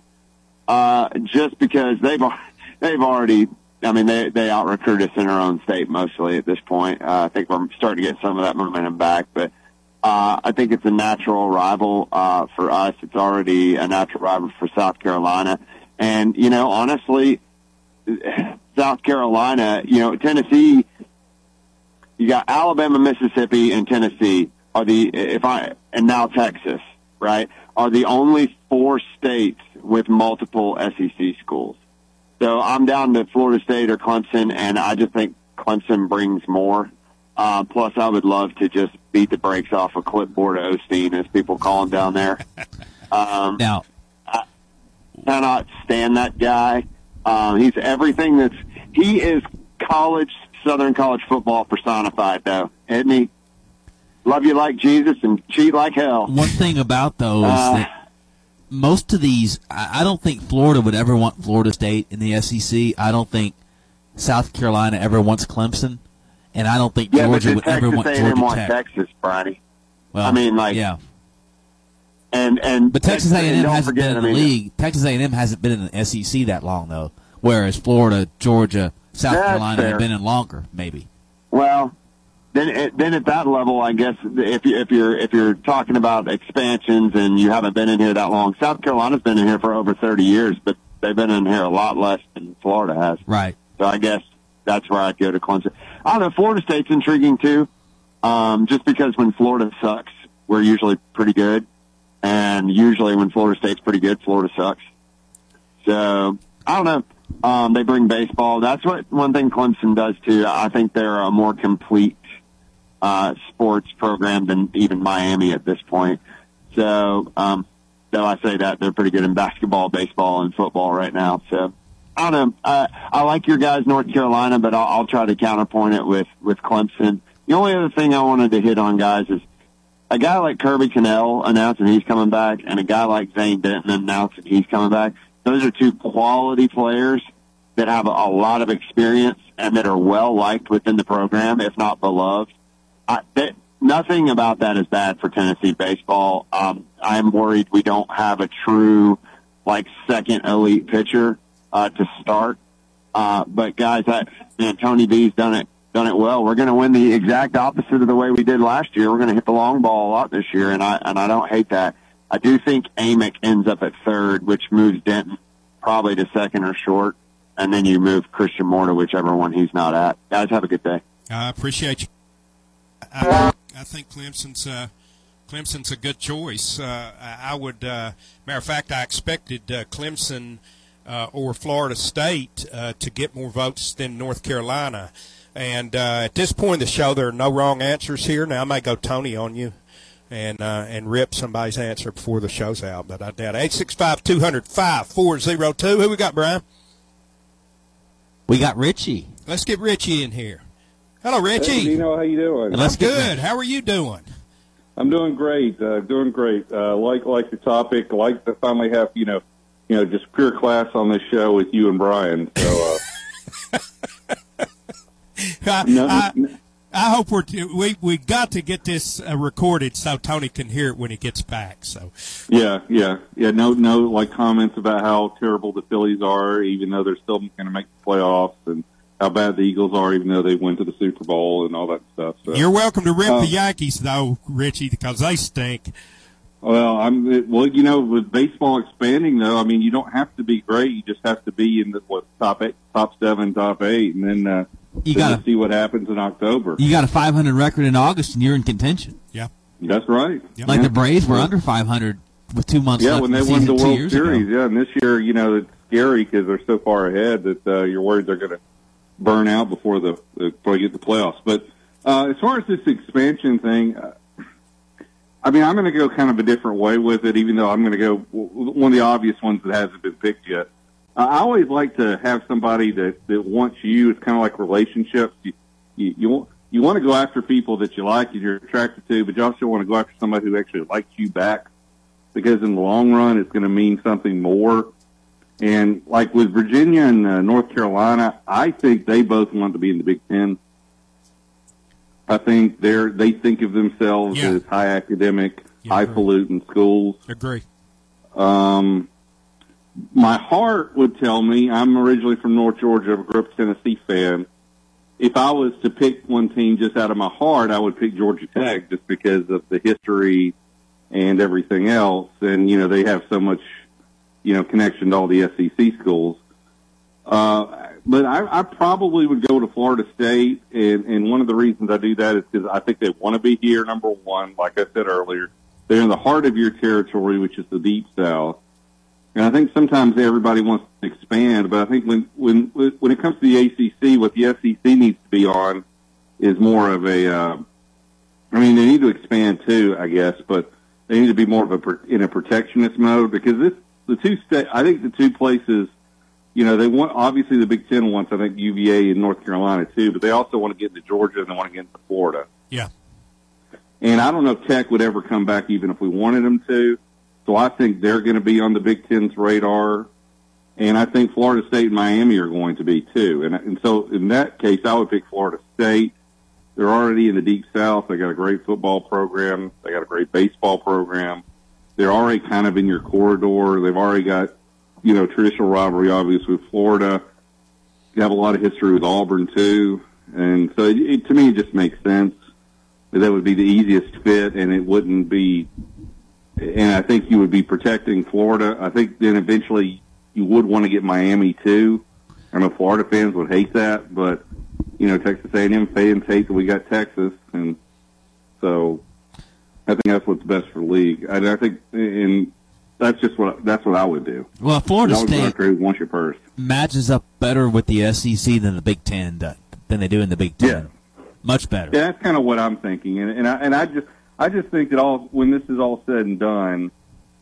uh, just because they've, [LAUGHS] they've already, I mean, they, they out recruit us in our own state mostly at this point. Uh, I think we're starting to get some of that momentum back, but, uh, I think it's a natural rival, uh, for us. It's already a natural rival for South Carolina. And, you know, honestly, [SIGHS] South Carolina, you know, Tennessee, you got Alabama, Mississippi, and Tennessee are the if I and now Texas, right? Are the only four states with multiple SEC schools. So I'm down to Florida State or Clemson, and I just think Clemson brings more. Uh, plus, I would love to just beat the brakes off a clipboard of Osteen, as people call him down there. [LAUGHS] Um, now, I cannot stand that guy. Um, he's everything that's he is college Southern college football personified, though, isn't he? Love you like Jesus and cheat like hell. One thing about those Uh, that most of these, I I don't think Florida would ever want Florida State in the SEC. I don't think South Carolina ever wants Clemson, and I don't think Yeah, Georgia would ever want Georgia want Tech. Texas, Bronny. Well, I mean, like, yeah. and and But Texas A&M hasn't forget, been in I the mean, league. Texas A&M hasn't been in the SEC that long though, whereas Florida, Georgia, South Carolina fair. have been in longer, maybe. Well, then then at that level, I guess if you if you're if you're talking about expansions and you haven't been in here that long, South Carolina's been in here for over 30 years, but they've been in here a lot less than Florida has. Right. So I guess that's where I'd go to Clemson. I don't know. Florida State's intriguing too, um, just because when Florida sucks, we're usually pretty good, and usually when Florida State's pretty good, Florida sucks. So I don't know. Um, they bring baseball. That's what one thing Clemson does too. I think they're a more complete uh, sports program than even Miami at this point. So, um, though I say that they're pretty good in basketball, baseball, and football right now. So, I don't know. I, I like your guys, North Carolina, but I'll, I'll try to counterpoint it with with Clemson. The only other thing I wanted to hit on, guys, is a guy like Kirby Connell announcing he's coming back, and a guy like Zane Denton announcing he's coming back. Those are two quality players that have a lot of experience and that are well liked within the program, if not beloved. I, that, nothing about that is bad for Tennessee baseball. Um, I'm worried we don't have a true, like, second elite pitcher uh, to start. Uh, but guys, that man, Tony B's done it done it well. We're going to win the exact opposite of the way we did last year. We're going to hit the long ball a lot this year, and I and I don't hate that. I do think Amick ends up at third, which moves Denton probably to second or short, and then you move Christian Moore to whichever one he's not at. Guys, have a good day. I appreciate you. I, I think Clemson's uh, Clemson's a good choice. Uh, I would, uh, matter of fact, I expected uh, Clemson uh, or Florida State uh, to get more votes than North Carolina. And uh, at this point in the show, there are no wrong answers here. Now I may go Tony on you and uh, and rip somebody's answer before the show's out, but I doubt it. Eight six five two hundred five four zero two. Who we got, Brian? We got Richie. Let's get Richie in here. Hello, Richie. Hey, Dino, how you doing? I'm good. How are you doing? I'm doing great. Uh, doing great. Uh, like like the topic. Like to finally have you know, you know, just pure class on this show with you and Brian. So, uh, [LAUGHS] I, No, I, I hope we're we we got to get this uh, recorded so Tony can hear it when he gets back. So yeah, yeah, yeah. No, no, like comments about how terrible the Phillies are, even though they're still going to make the playoffs, and how bad the Eagles are, even though they went to the Super Bowl and all that stuff. So, you're welcome to rip uh, the Yankees though, Richie, because they stink. Well, I'm well. You know, with baseball expanding, though, I mean, you don't have to be great. You just have to be in the what top eight, top seven, top eight, and then uh, You gotta- see what happens in October. You got a 500 record in August, and you're in contention. Yeah, that's right. Like the Braves were under 500 with two months Yeah, left when they the won the World Series. ago. Yeah, and this year, you know, it's scary because they're so far ahead that uh, you're worried they're going to burn out before the before they get the playoffs. But uh, as far as this expansion thing, uh, I mean, I'm going to go kind of a different way with it, even though I'm going to go one of the obvious ones that hasn't been picked yet. I always like to have somebody that that wants you. It's kind of like relationships. You you you, want- you want to go after people that you like and you're attracted to, but you also want to go after somebody who actually likes you back because in the long run, it's going to mean something more. And like with Virginia and uh, North Carolina, I think they both want to be in the Big Ten. I think they're they think of themselves Yeah. as high academic, high highfalutin schools. Agree. Um, my heart would tell me I'm originally from North Georgia, I grew up a Tennessee fan. If I was to pick one team just out of my heart, I would pick Georgia Tech just because of the history and everything else. And you know they have so much, you know, connection to all the SEC schools. Uh, but I, I probably would go to Florida State, and, and one of the reasons I do that is because I think they want to be here. Number one, like I said earlier, they're in the heart of your territory, which is the Deep South. And I think sometimes everybody wants to expand, but I think when when when it comes to the ACC, what the SEC needs to be on is more of a. Uh, I mean, they need to expand too, I guess, but they need to be more of a in a protectionist mode because this the two state. I think the two places, you know, they want obviously the Big Ten wants I think UVA and North Carolina too, but they also want to get into Georgia and they want to get into Florida. Yeah. And I don't know if Tech would ever come back, even if we wanted them to. So I think they're going to be on the Big Ten's radar, and I think Florida State and Miami are going to be too. And and so in that case, I would pick Florida State. They're already in the Deep South. They got a great football program. They got a great baseball program. They're already kind of in your corridor. They've already got, you know, traditional rivalry, obviously with Florida. You have a lot of history with Auburn too, and so it, it, to me, it just makes sense that that would be the easiest fit, and it wouldn't be. And I think you would be protecting Florida. I think then eventually you would want to get Miami too. I know Florida fans would hate that, but you know Texas A&M fans hate that we got Texas, and so I think that's what's best for the league. And I think, and that's just what that's what I would do. Well, Florida I would go State after who wants your first. matches up better with the SEC than the Big Ten do- than they do in the Big Ten. Yeah. Much better. Yeah, that's kind of what I'm thinking, and and I and I just I just think that all when this is all said and done,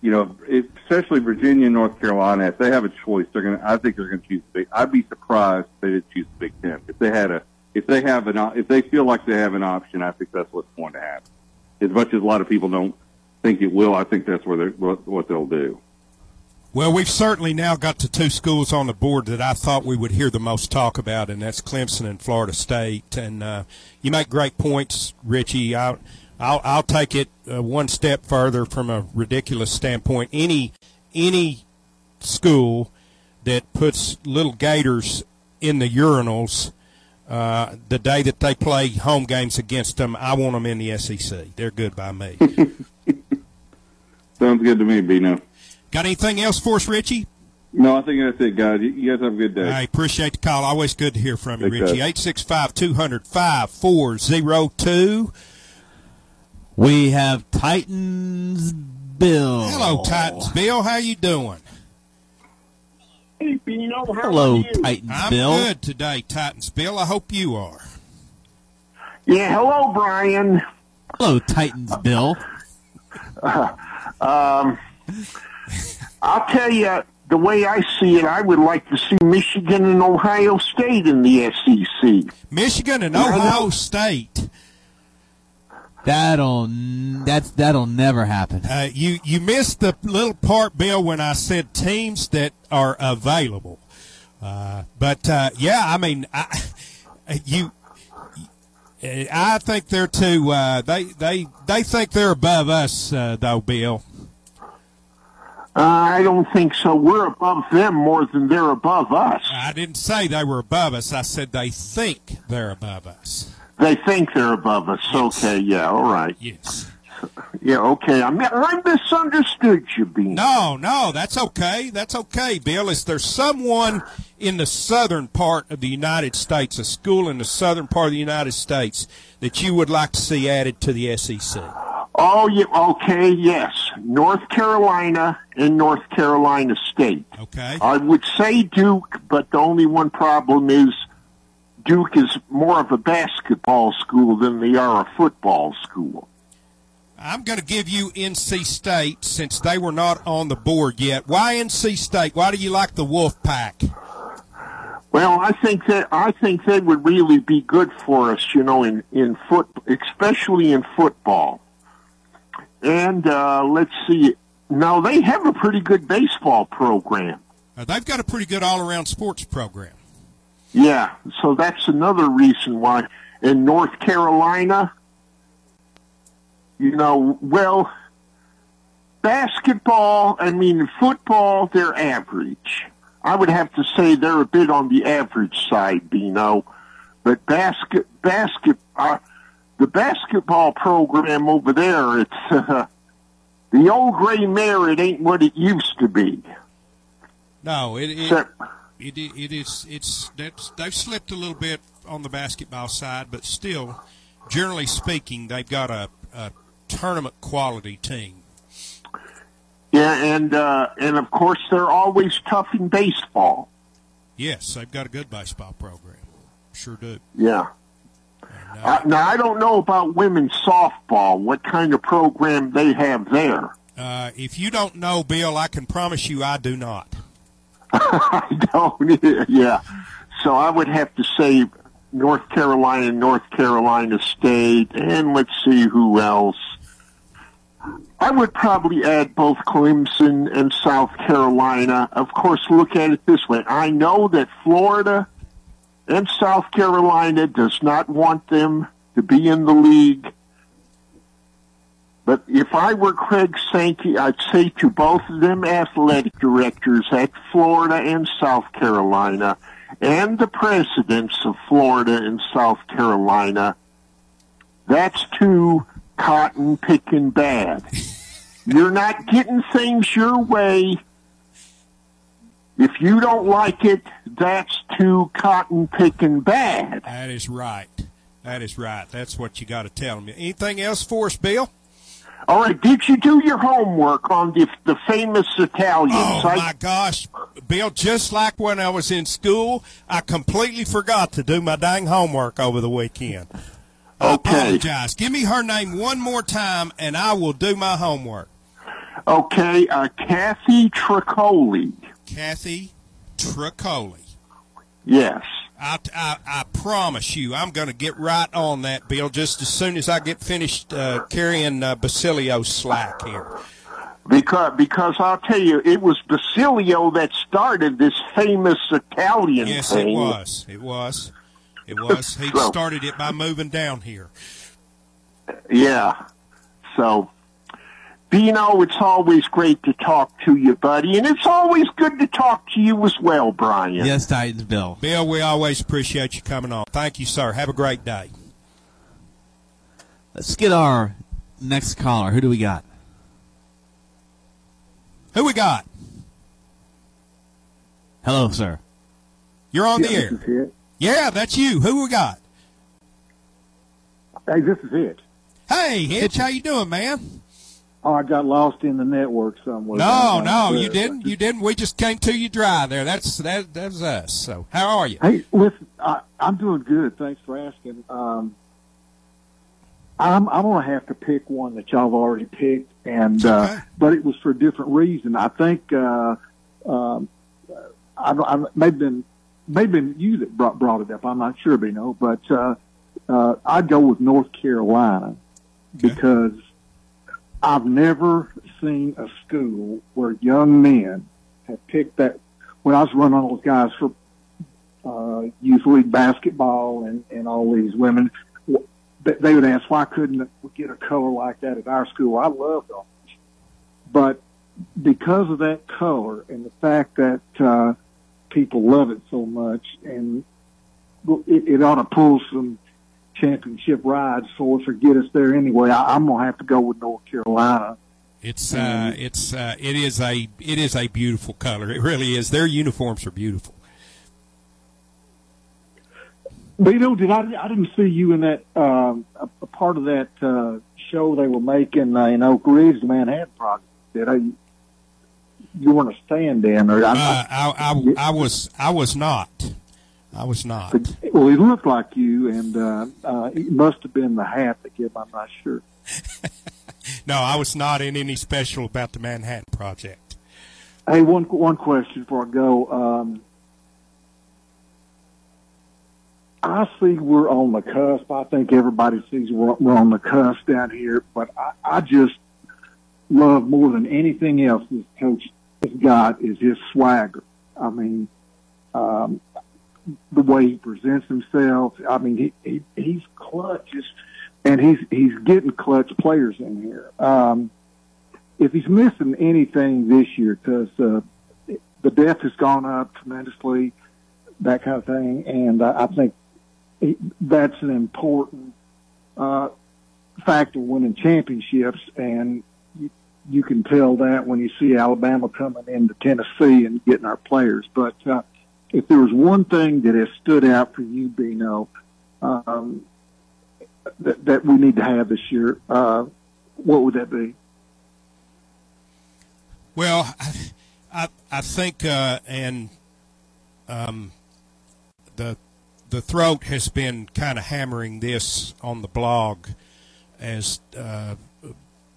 you know, especially Virginia and North Carolina, if they have a choice, they're gonna. I think they're gonna choose the Big. I'd be surprised if they didn't choose the Big Ten. If they had a, if they have an, if they feel like they have an option, I think that's what's going to happen. As much as a lot of people don't think it will, I think that's where what, what they'll do. Well, we've certainly now got the two schools on the board that I thought we would hear the most talk about, and that's Clemson and Florida State. And uh, you make great points, Richie. I'll, I'll, I'll take it uh, one step further from a ridiculous standpoint. Any any school that puts little gators in the urinals uh, the day that they play home games against them, I want them in the SEC. They're good by me. [LAUGHS] Sounds good to me, Bino. Got anything else for us, Richie? No, I think that's it, guys. You- You guys have a good day. I appreciate the call. Always good to hear from you, Take Richie. care. 865 200 5402. We have Titans Bill. Hello, Titans Bill. How you doing? Hey, Bino, how Hello, are you? Titans I'm Bill. good today, Titans Bill. I hope you are. Yeah, hello, Brian. Hello, Titans Bill. [LAUGHS] Um, I'll tell you, the way I see it, I would like to see Michigan and Ohio State in the SEC. Michigan and Ohio. State. That'll that's that'll never happen. Uh, you you missed the little part, Bill, when I said teams that are available. Uh, but uh, yeah, I mean, I, you, I think they're too. Uh, they they they think they're above us, uh, though, Bill. Uh, I don't think so. We're above them more than they're above us. I didn't say they were above us. I said they think they're above us. They think they're above us. Okay, yeah, all right. Yes. Yeah, okay. I mean, I misunderstood you, Bean. No, no, that's okay. That's okay, Bill. Is there someone in the southern part of the United States, a school in the southern part of the United States, that you would like to see added to the SEC? Oh, yeah, okay, yes. North Carolina and North Carolina State. Okay. I would say Duke, but the only one problem is Duke is more of a basketball school than they are a football school. I'm going to give you NC State since they were not on the board yet. Why NC State? Why do you like the Wolf Pack? Well, I think that I think they would really be good for us, you know, in in foot, especially in football. And uh, let's see, now they have a pretty good baseball program. Uh, they've got a pretty good all-around sports program. Yeah, so that's another reason why in North Carolina, you know, well, basketball, I mean, football, they're average. I would have to say they're a bit on the average side, Bino. But basket, basket, uh, the basketball program over there, it's, uh, [LAUGHS] the old gray mare, it ain't what it used to be. No, it it, it is it's that's, they've slipped a little bit on the basketball side, but still, generally speaking, they've got a, a tournament quality team. Yeah, and, uh, and of course they're always tough in baseball. Yes, they've got a good baseball program. Sure do. Yeah. Uh, now I don't know about women's softball. What kind of program they have there? Uh, if you don't know, Bill, I can promise you I do not. [LAUGHS] I don't. Yeah. So I would have to say North Carolina, North Carolina State, and let's see who else. I would probably add both Clemson and South Carolina. Of course, look at it this way. I know that Florida and South Carolina does not want them to be in the league. But if I were Craig Sankey, I'd say to both of them athletic directors at Florida and South Carolina, and the presidents of Florida and South Carolina, that's too cotton picking bad. You're not getting things your way. If you don't like it, that's too cotton picking bad. That is right. That is right. That's what you got to tell them. Anything else for us, Bill? All right, did you do your homework on the the famous Italians? Oh I- my gosh, Bill! Just like when I was in school, I completely forgot to do my dang homework over the weekend. I Okay. apologize. Give me her name one more time, and I will do my homework. Okay, uh, Kathy Troccoli. Kathy Troccoli. Yes. I, I, I promise you, I'm going to get right on that, Bill, just as soon as I get finished uh, carrying uh, Basilio's slack here. Because because I'll tell you, it was Basilio that started this famous Italian Yes, it was. It was. It was. He [LAUGHS] So- started it by moving down here. Yeah. So, Bino, it's always great to talk to you, buddy, and it's always good to talk to you as well, Brian. Yes, Titans Bill. Bill, we always appreciate you coming on. Thank you, sir. Have a great day. Let's get our next caller. Who do we got? Who we got? Hello, sir. You're on the air. this is it. Yeah, that's you. Who we got? Hey, this is it. Hey, Hitch, how you doing, man? Oh, I got lost in the network somewhere. No, no, you didn't. You didn't. We just came to you dry there. That's that. That was us. So, how are you? Hey, listen, I, I'm doing good. Thanks for asking. Um, I'm I'm gonna have to pick one that y'all have already picked, and uh, but it was for a different reason. I think uh, um, I, I may have been maybe been you that brought brought it up. I'm not sure, Bino, but uh, uh, I'd go with North Carolina. because I've never seen a school where young men have picked that. When I was running all those guys for uh, youth league basketball and, and all these women, they would ask, why couldn't we get a color like that at our school? I loved orange. But because of that color and the fact that uh, people love it so much, and it, it ought to pull some championship ride us or get us there anyway, I, I'm going to have to go with North Carolina. It's uh, it's uh, it is a it is a beautiful color. It really is. Their uniforms are beautiful. But you know, did I? I didn't see you in that um, a, a part of that uh, show they were making uh, in Oak Ridge, the Manhattan Project. Did I? You weren't a stand-in, or I, Uh, I, I, I was I was not. I was not. well, he looked like you, and uh, uh, it must have been the hat that gave. I'm not sure. No, I was not in any special about the Manhattan Project. Hey, one one question before I go. Um, I see we're on the cusp. I think everybody sees we're, we're on the cusp down here, but I, I just love more than anything else this coach has got is his swagger. I mean, um, the way he presents himself. I mean, he, he he's clutch, and he's he's getting clutch players in here. Um, if he's missing anything this year, because uh, the depth has gone up tremendously, that kind of thing, and I, I think that's an important uh, factor winning championships, and you, you can tell that when you see Alabama coming into Tennessee and getting our players. But uh, if there was one thing that has stood out for you, Bino, um, that, that we need to have this year, uh, what would that be? Well, I I, think uh, and um, the the throat has been kind of hammering this on the blog as uh,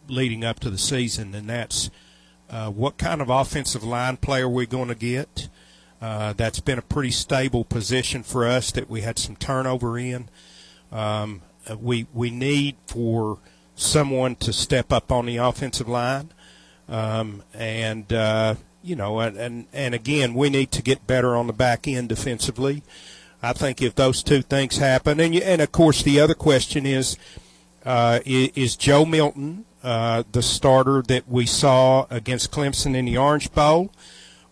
leading up to the season, and that's uh, what kind of offensive line player we're going to get. Uh, that's been a pretty stable position for us that we had some turnover in. Um, we we need for someone to step up on the offensive line, um, and uh, you know, and, and and again, we need to get better on the back end defensively. I think if those two things happen, and you, and of course the other question is, uh, is, is Joe Milton uh, the starter that we saw against Clemson in the Orange Bowl,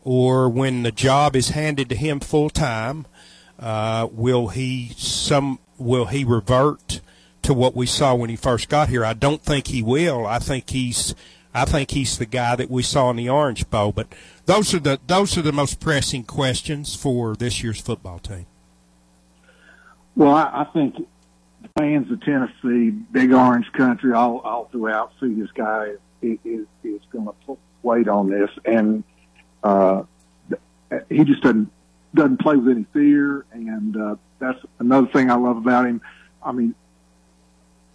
or when the job is handed to him full time, uh, will he some will he revert to what we saw when he first got here? I don't think he will. I think he's I think he's the guy that we saw in the Orange Bowl. But those are the those are the most pressing questions for this year's football team. Well, I, I think fans of Tennessee, big orange country, all, all throughout, see this guy is, is, is going to weight on this. And, uh, he just doesn't, doesn't play with any fear. And, uh, that's another thing I love about him. I mean,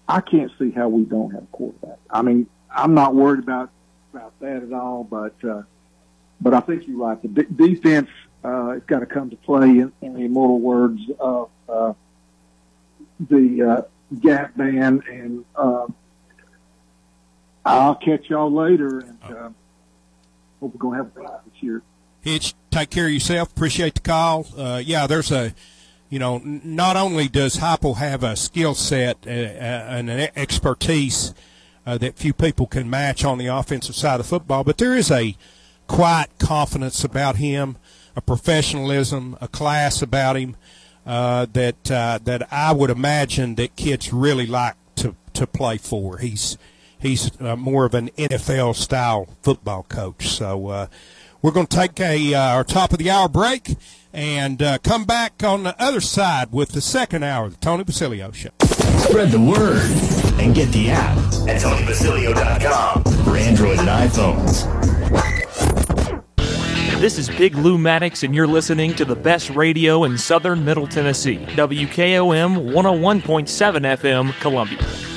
I can't see how we don't have a quarterback. I mean, I'm not worried about, about that at all, but, uh, but I think you're right. The de- defense, uh, has got to come to play in, in the immortal words of, uh, the uh, Gap Band, and uh, I'll catch y'all later. And uh, hope we're gonna have a this year. Hitch, take care of yourself. Appreciate the call. Uh, yeah, there's a, you know, not only does Heupel have a skill set uh, uh, and an expertise uh, that few people can match on the offensive side of football, but there is a quiet confidence about him, a professionalism, a class about him uh, that uh, that I would imagine that kids really like to to play for. He's he's uh, more of an NFL style football coach. So uh, we're going to take a uh, our top of the hour break and uh, come back on the other side with the second hour of the Tony Basilio Show. Spread the word and get the app at TonyBasilio.com for Android and iPhones. This is Big Lou Maddox, and you're listening to the best radio in southern Middle Tennessee. WKOM 101.7 FM, Columbia.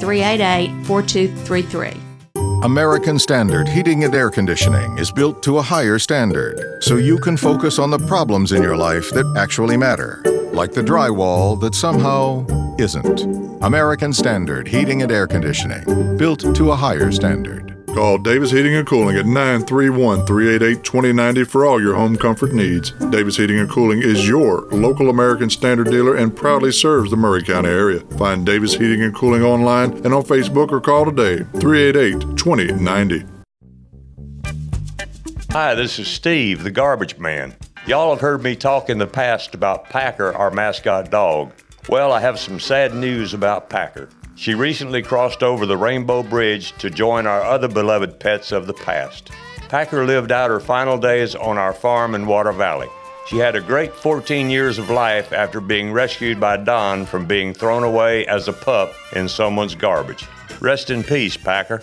388 4233. American Standard Heating and Air Conditioning is built to a higher standard so you can focus on the problems in your life that actually matter, like the drywall that somehow isn't. American Standard Heating and Air Conditioning, built to a higher standard. Call Davis Heating and Cooling at 931 388 2090 for all your home comfort needs. Davis Heating and Cooling is your local American Standard dealer and proudly serves the Maury County area. Find Davis Heating and Cooling online and on Facebook or call today 388 2090. Hi, this is Steve, the garbage man. Y'all have heard me talk in the past about Packer, our mascot dog. Well, I have some sad news about Packer. She recently crossed over the Rainbow Bridge to join our other beloved pets of the past. Packer lived out her final days on our farm in Water Valley. She had a great 14 years of life after being rescued by Don from being thrown away as a pup in someone's garbage. Rest in peace, Packer.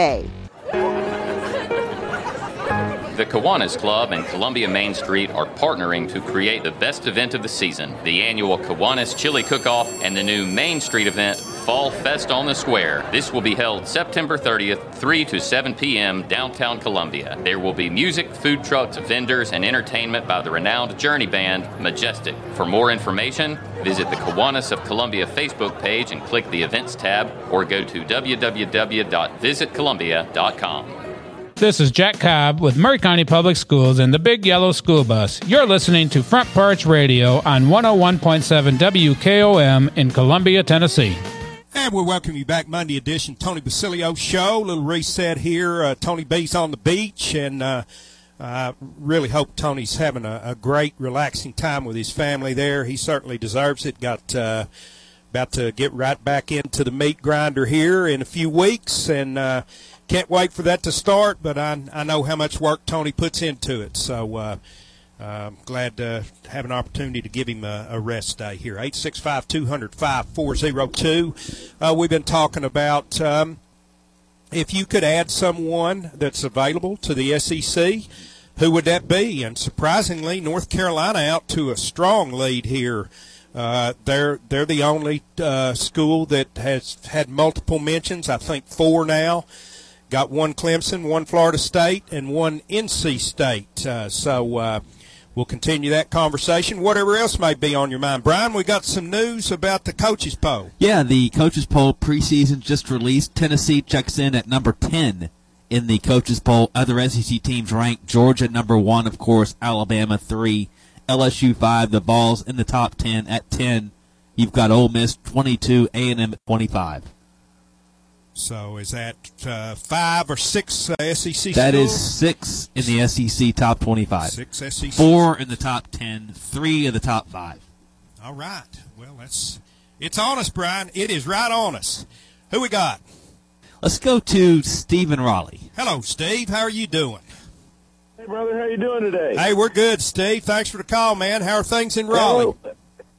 The Kiwanis Club and Columbia Main Street are partnering to create the best event of the season the annual Kiwanis Chili Cook Off and the new Main Street event, Fall Fest on the Square. This will be held September 30th, 3 to 7 p.m., downtown Columbia. There will be music, food trucks, vendors, and entertainment by the renowned Journey Band, Majestic. For more information, visit the Kiwanis of Columbia Facebook page and click the Events tab, or go to www.visitcolumbia.com. This is Jack Cobb with Maury County Public Schools and the Big Yellow School Bus. You're listening to Front Porch Radio on 101.7 WKOM in Columbia, Tennessee. And we welcome you back Monday edition Tony Basilio show. Little reset here. Uh, Tony B's on the beach and uh, I really hope Tony's having a, a, great, relaxing time with his family there. He certainly deserves it. Got uh, about to get right back into the meat grinder here in a few weeks, and uh, can't wait for that to start. But I, I know how much work Tony puts into it, so I'm glad to have an opportunity to give him a, a rest day here. 865 200 5402. Uh, we've been talking about. Um, if you could add someone that's available to the SEC, who would that be? And surprisingly, North Carolina out to a strong lead here. Uh, they're they're the only uh, school that has had multiple mentions. I think four now. Got one Clemson, one Florida State, and one NC State. Uh, so uh, We'll continue that conversation, whatever else may be on your mind. Brian, we got some news about the coaches poll. Yeah, the coaches poll preseason just released. Tennessee checks in at number 10 in the coaches poll. Other SEC teams ranked Georgia number 1, of course, Alabama 3, LSU 5, the Vols in the top 10 at 10. You've got Ole Miss 22, A&M 25. So is that uh, five or six uh, SEC? That schools? is six in the SEC top twenty-five. Six SEC. Four in the top ten. Three in the top five. All right. Well, that's it's on us, Brian. It is right on us. Who we got? Let's go to Steve in Raleigh. Hello, Steve. How are you doing? Hey, brother. How you doing today? Hey, we're good, Steve. Thanks for the call, man. How are things in Raleigh?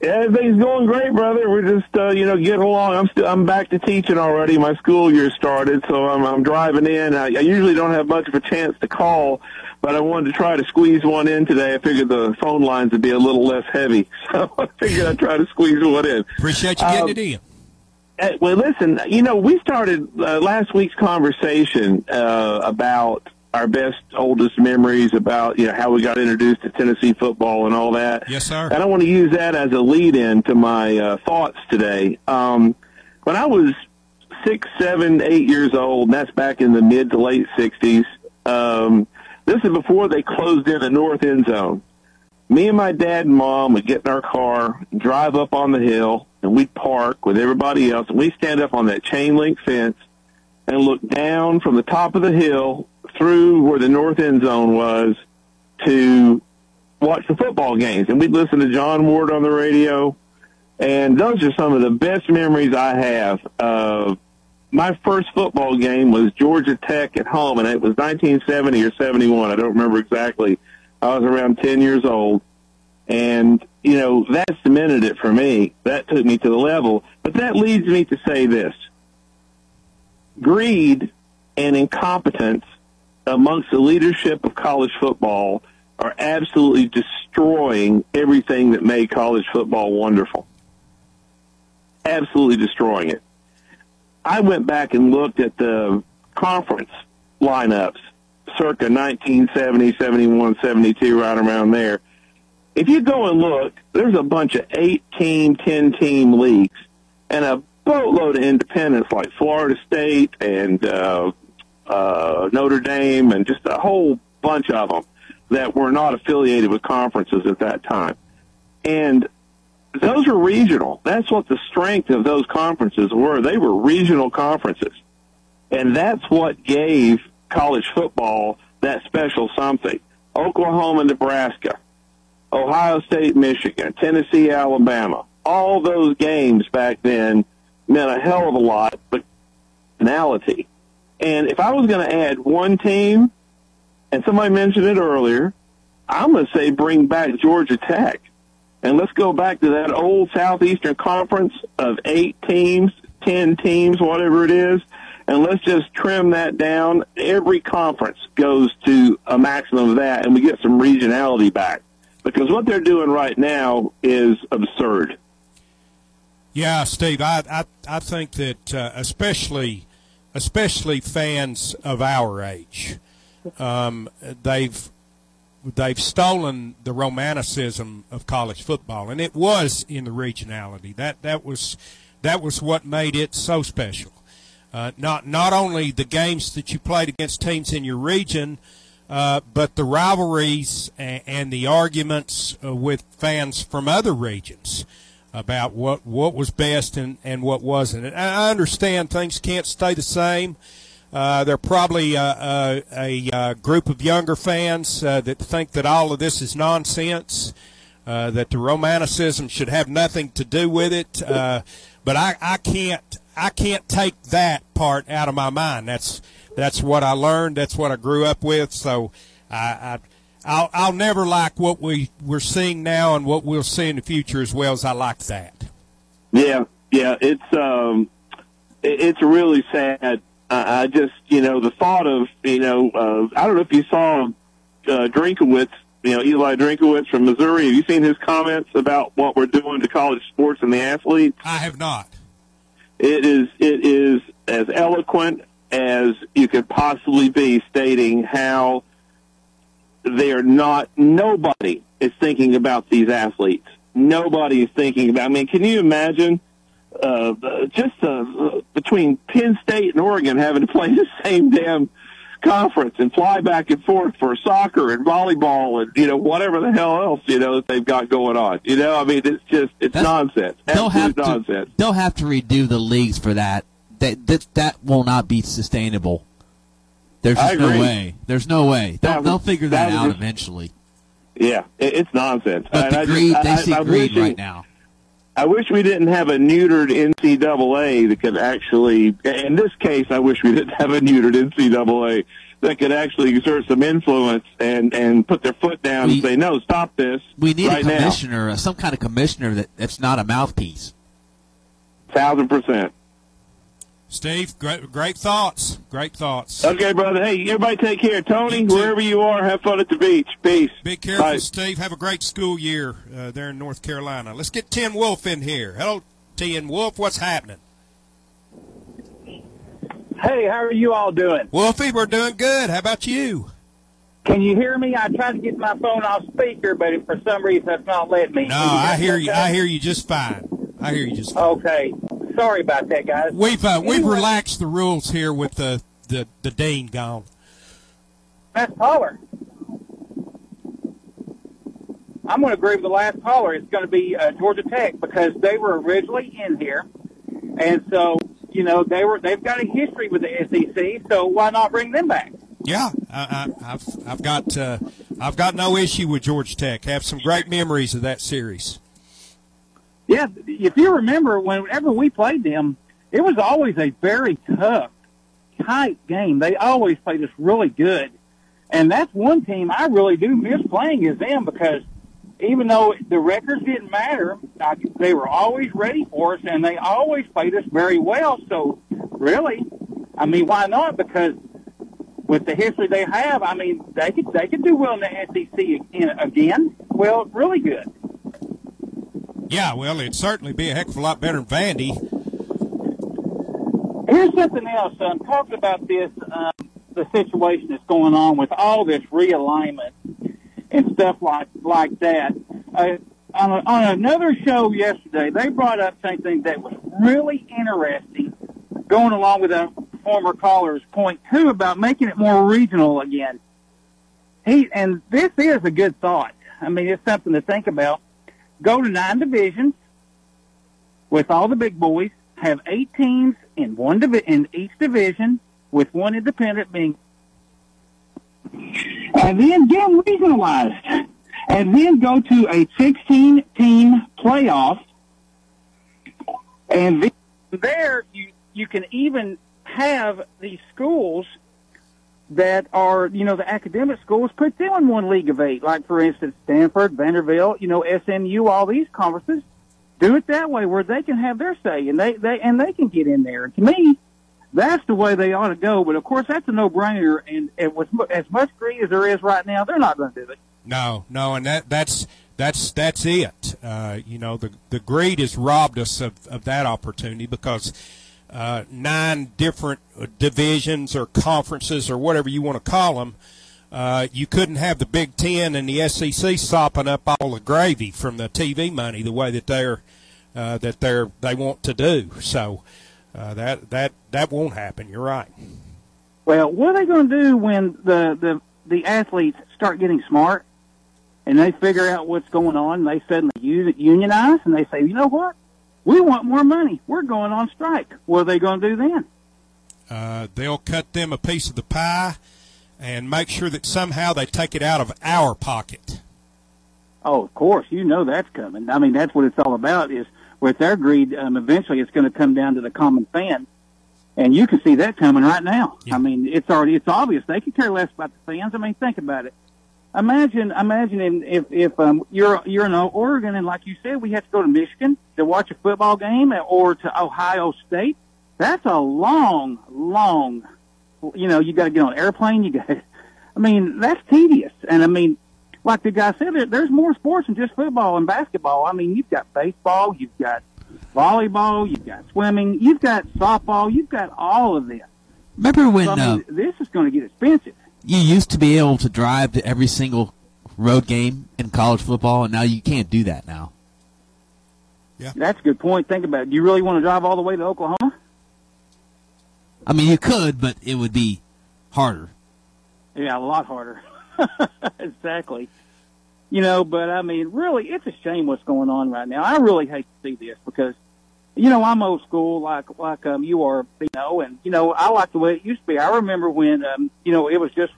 Yeah, everything's going great, brother. We're just, uh, you know, getting along. I'm still, I'm back to teaching already. My school year started, so I'm, I'm driving in. I, I usually don't have much of a chance to call, but I wanted to try to squeeze one in today. I figured the phone lines would be a little less heavy, [LAUGHS] so I figured I'd try to squeeze one in. Appreciate you getting um, it in. Uh, well, listen, you know, we started uh, last week's conversation uh, about our best, oldest memories about you know how we got introduced to Tennessee football and all that. Yes, sir. And I want to use that as a lead-in to my uh, thoughts today. Um, when I was six, seven, eight years old, and that's back in the mid to late '60s. Um, this is before they closed in the north end zone. Me and my dad and mom would get in our car, drive up on the hill, and we'd park with everybody else, and we'd stand up on that chain link fence and look down from the top of the hill through where the north end zone was to watch the football games. And we'd listen to John Ward on the radio. And those are some of the best memories I have of my first football game was Georgia Tech at home, and it was 1970 or 71. I don't remember exactly. I was around 10 years old. And, you know, that cemented it for me. That took me to the level. But that leads me to say this. Greed and incompetence amongst the leadership of college football are absolutely destroying everything that made college football wonderful. Absolutely destroying it. I went back and looked at the conference lineups circa 1970, 71, 72, right around there. If you go and look, there's a bunch of eight team, 10 team leagues and a boatload of independents like Florida State and uh, uh, Notre Dame, and just a whole bunch of them that were not affiliated with conferences at that time. And those are regional. That's what the strength of those conferences were. They were regional conferences. And that's what gave college football that special something. Oklahoma, Nebraska, Ohio State, Michigan, Tennessee, Alabama. All those games back then meant a hell of a lot, but personality. And if I was going to add one team, and somebody mentioned it earlier, I'm going to say bring back Georgia Tech. And let's go back to that old Southeastern Conference of eight teams, ten teams, whatever it is, and let's just trim that down. Every conference goes to a maximum of that, and we get some regionality back. Because what they're doing right now is absurd. Yeah, Steve, I I, I think that uh, especially especially fans of our age. Um, they've they've stolen the romanticism of college football, and it was in the regionality. That that was that was what made it so special. Uh, not not only the games that you played against teams in your region, uh, but the rivalries and, and the arguments uh, with fans from other regions about what what was best and and what wasn't. And I understand things can't stay the same. Uh, there are probably uh, uh, a uh, group of younger fans uh, that think that all of this is nonsense, uh, that the romanticism should have nothing to do with it. But I, I can't I can't take that part out of my mind. That's that's what I learned. That's what I grew up with. So I I'll, I'll never like what we we're seeing now and what we'll see in the future as well as I like that. Yeah, yeah, it's um, it's really sad. I I just, you know, the thought of, you know, uh, I don't know if you saw uh, Drinkwitz, you know, Eli Drinkwitz from Missouri. Have you seen his comments about what we're doing to college sports and the athletes? I have not. It is it is as eloquent as you could possibly be, stating how they are not. Nobody is thinking about these athletes. Nobody is thinking about. I mean, can you imagine? Uh, just uh, between Penn State and Oregon having to play [LAUGHS] the same damn conference and fly back and forth for soccer and volleyball and you know whatever the hell else you know that they've got going on. You know, I mean, it's just it's nonsense. They'll have Absolute to nonsense. they'll have to redo the leagues for that. That that that will not be sustainable. There's just no way. There's no way. They'll, was- they'll figure that, that out was- eventually. Yeah, it, it's nonsense. But the greed, I- they I- see I'm greed right now. I wish we didn't have a neutered NCAA that could actually, in this case, I wish we didn't [LAUGHS] have a neutered NCAA that could actually exert some influence and, and put their foot down and say, no, stop this We need right a commissioner, uh, some kind of commissioner that, that's not a mouthpiece. Thousand percent. Steve, great, great thoughts. Great thoughts. Okay, brother. Hey, everybody take care. Tony, wherever you are, have fun at the beach. Peace. Be careful, Bye. Steve. Have a great school year uh, there in North Carolina. Let's get Tim Wolf in here. Hello, Tim Wolf. What's happening? Hey, how are you all doing? Wolfie, we're doing good. How about you? Can you hear me? I tried to get my phone off speaker, but for some reason it's not letting me. No, I hear you. I hear you just fine. I hear you just fine. Okay, sorry about that, guys. We've uh, we've Anyway, relaxed the rules here with the the the dean gone. Last caller. I'm going to agree with the last caller. It's going to be uh, Georgia Tech because they were originally in here, and so you know they were they've got a history with the SEC. So why not bring them back? Yeah, I, I, I've I've got uh, I've got no issue with Georgia Tech. Have some great memories of that series. Yeah, if you remember, whenever we played them, it was always a very tough, tight game. They always played us really good, and that's one team I really do miss playing is them because even though the records didn't matter, I, they were always ready for us, and they always played us very well. So, really, I mean, why not? Because with the history they have, I mean, they could they could do well in the SEC in, again. Well, really good. Yeah, well, it'd certainly be a heck of a lot better than Vandy. Here's something else. I'm talking about this, um, the situation that's going on with all this realignment and stuff like like that. Uh, on, a, on another show yesterday, they brought up something that was really interesting, going along with a former caller's point too about making it more regional again. He and this is a good thought. I mean, it's something to think about. Go to nine divisions with all the big boys. Have eight teams in one divi- in each division, with one independent being, and then get them regionalized, and then go to a 16 team playoff, and then there you you can even have these schools that are, you know, the academic schools, put them in one league of eight. Like, for instance, Stanford, Vanderbilt, you know, SMU, all these conferences. Do it that way where they can have their say and they, they, and they can get in there. To me, that's the way they ought to go. But of course, that's a no-brainer. And, and with as much greed as there is right now, they're not going to do it. No, no, and that that's that's that's it. Uh, you know, the the greed has robbed us of, of that opportunity because uh, nine different divisions or conferences or whatever you want to call them. Uh, you couldn't have the Big Ten and the SEC sopping up all the gravy from the TV money the way that they're uh, that they're they want to do. So uh, that that that won't happen. You're right. Well, what are they going to do when the, the, the athletes start getting smart and they figure out what's going on and they suddenly unionize and they say, you know what? We want more money. We're going on strike. What are they going to do then? Uh, they'll cut them a piece of the pie and make sure that somehow they take it out of our pocket. Oh, of course, you know that's coming. I mean, that's what it's all about. Is with their greed, um, eventually it's going to come down to the common fan, and you can see that coming right now. I mean, it's already it's obvious they could care less about the fans. I mean, think about it. Imagine, imagine if if um, you're you're in Oregon and like you said, we have to go to Michigan to watch a football game or to Ohio State. That's a long, long. You know, you got to get on an airplane. You got. I mean, that's tedious. And I mean, like the guy said, there, there's more sports than just football and basketball. I mean, you've got baseball, you've got volleyball, you've got swimming, you've got softball, you've got all of this. Remember when So, I mean, uh, this is going to get expensive. You used to be able to drive to every single road game in college football, and now you can't do that now. Yeah, that's a good point. Think about it. Do you really want to drive all the way to Oklahoma? I mean, you could, but it would be harder. Yeah, a lot harder. [LAUGHS] exactly. You know, but I mean, really, it's a shame what's going on right now. I really hate to see this because, you know, I'm old school like like um you are, you know, and you know, I like the way it used to be. I remember when um you know it was just,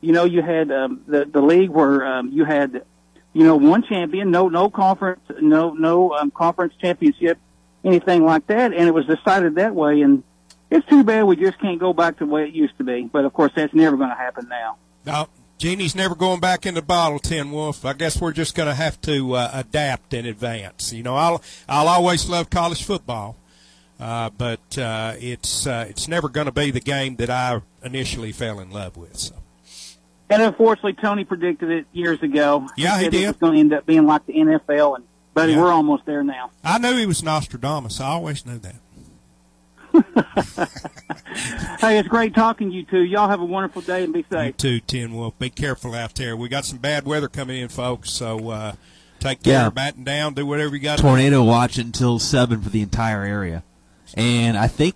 you know, you had um the the league where um you had, you know, one champion, no no conference, no no um conference championship, anything like that, and it was decided that way. And it's too bad we just can't go back to the way it used to be. But of course, that's never going to happen now. No, Genie's never going back in the bottle, Tim Wolf. I guess we're just going to have to uh, adapt in advance. You know, I'll I'll always love college football, uh, but uh, it's uh, it's never going to be the game that I initially fell in love with. So. And unfortunately, Tony predicted it years ago. Yeah, he said did. It's going to end up being like the NFL, and buddy, Yeah. we're almost there now. I knew he was Nostradamus. I always knew that. [LAUGHS] Hey, it's great talking to you two. Y'all have a wonderful day and be You safe. too, Tim Wolf. Be careful out there. We got some bad weather coming in, folks. So uh, take care, Yeah. batten down, do whatever you got. Tornado watch until seven for the entire area, and I think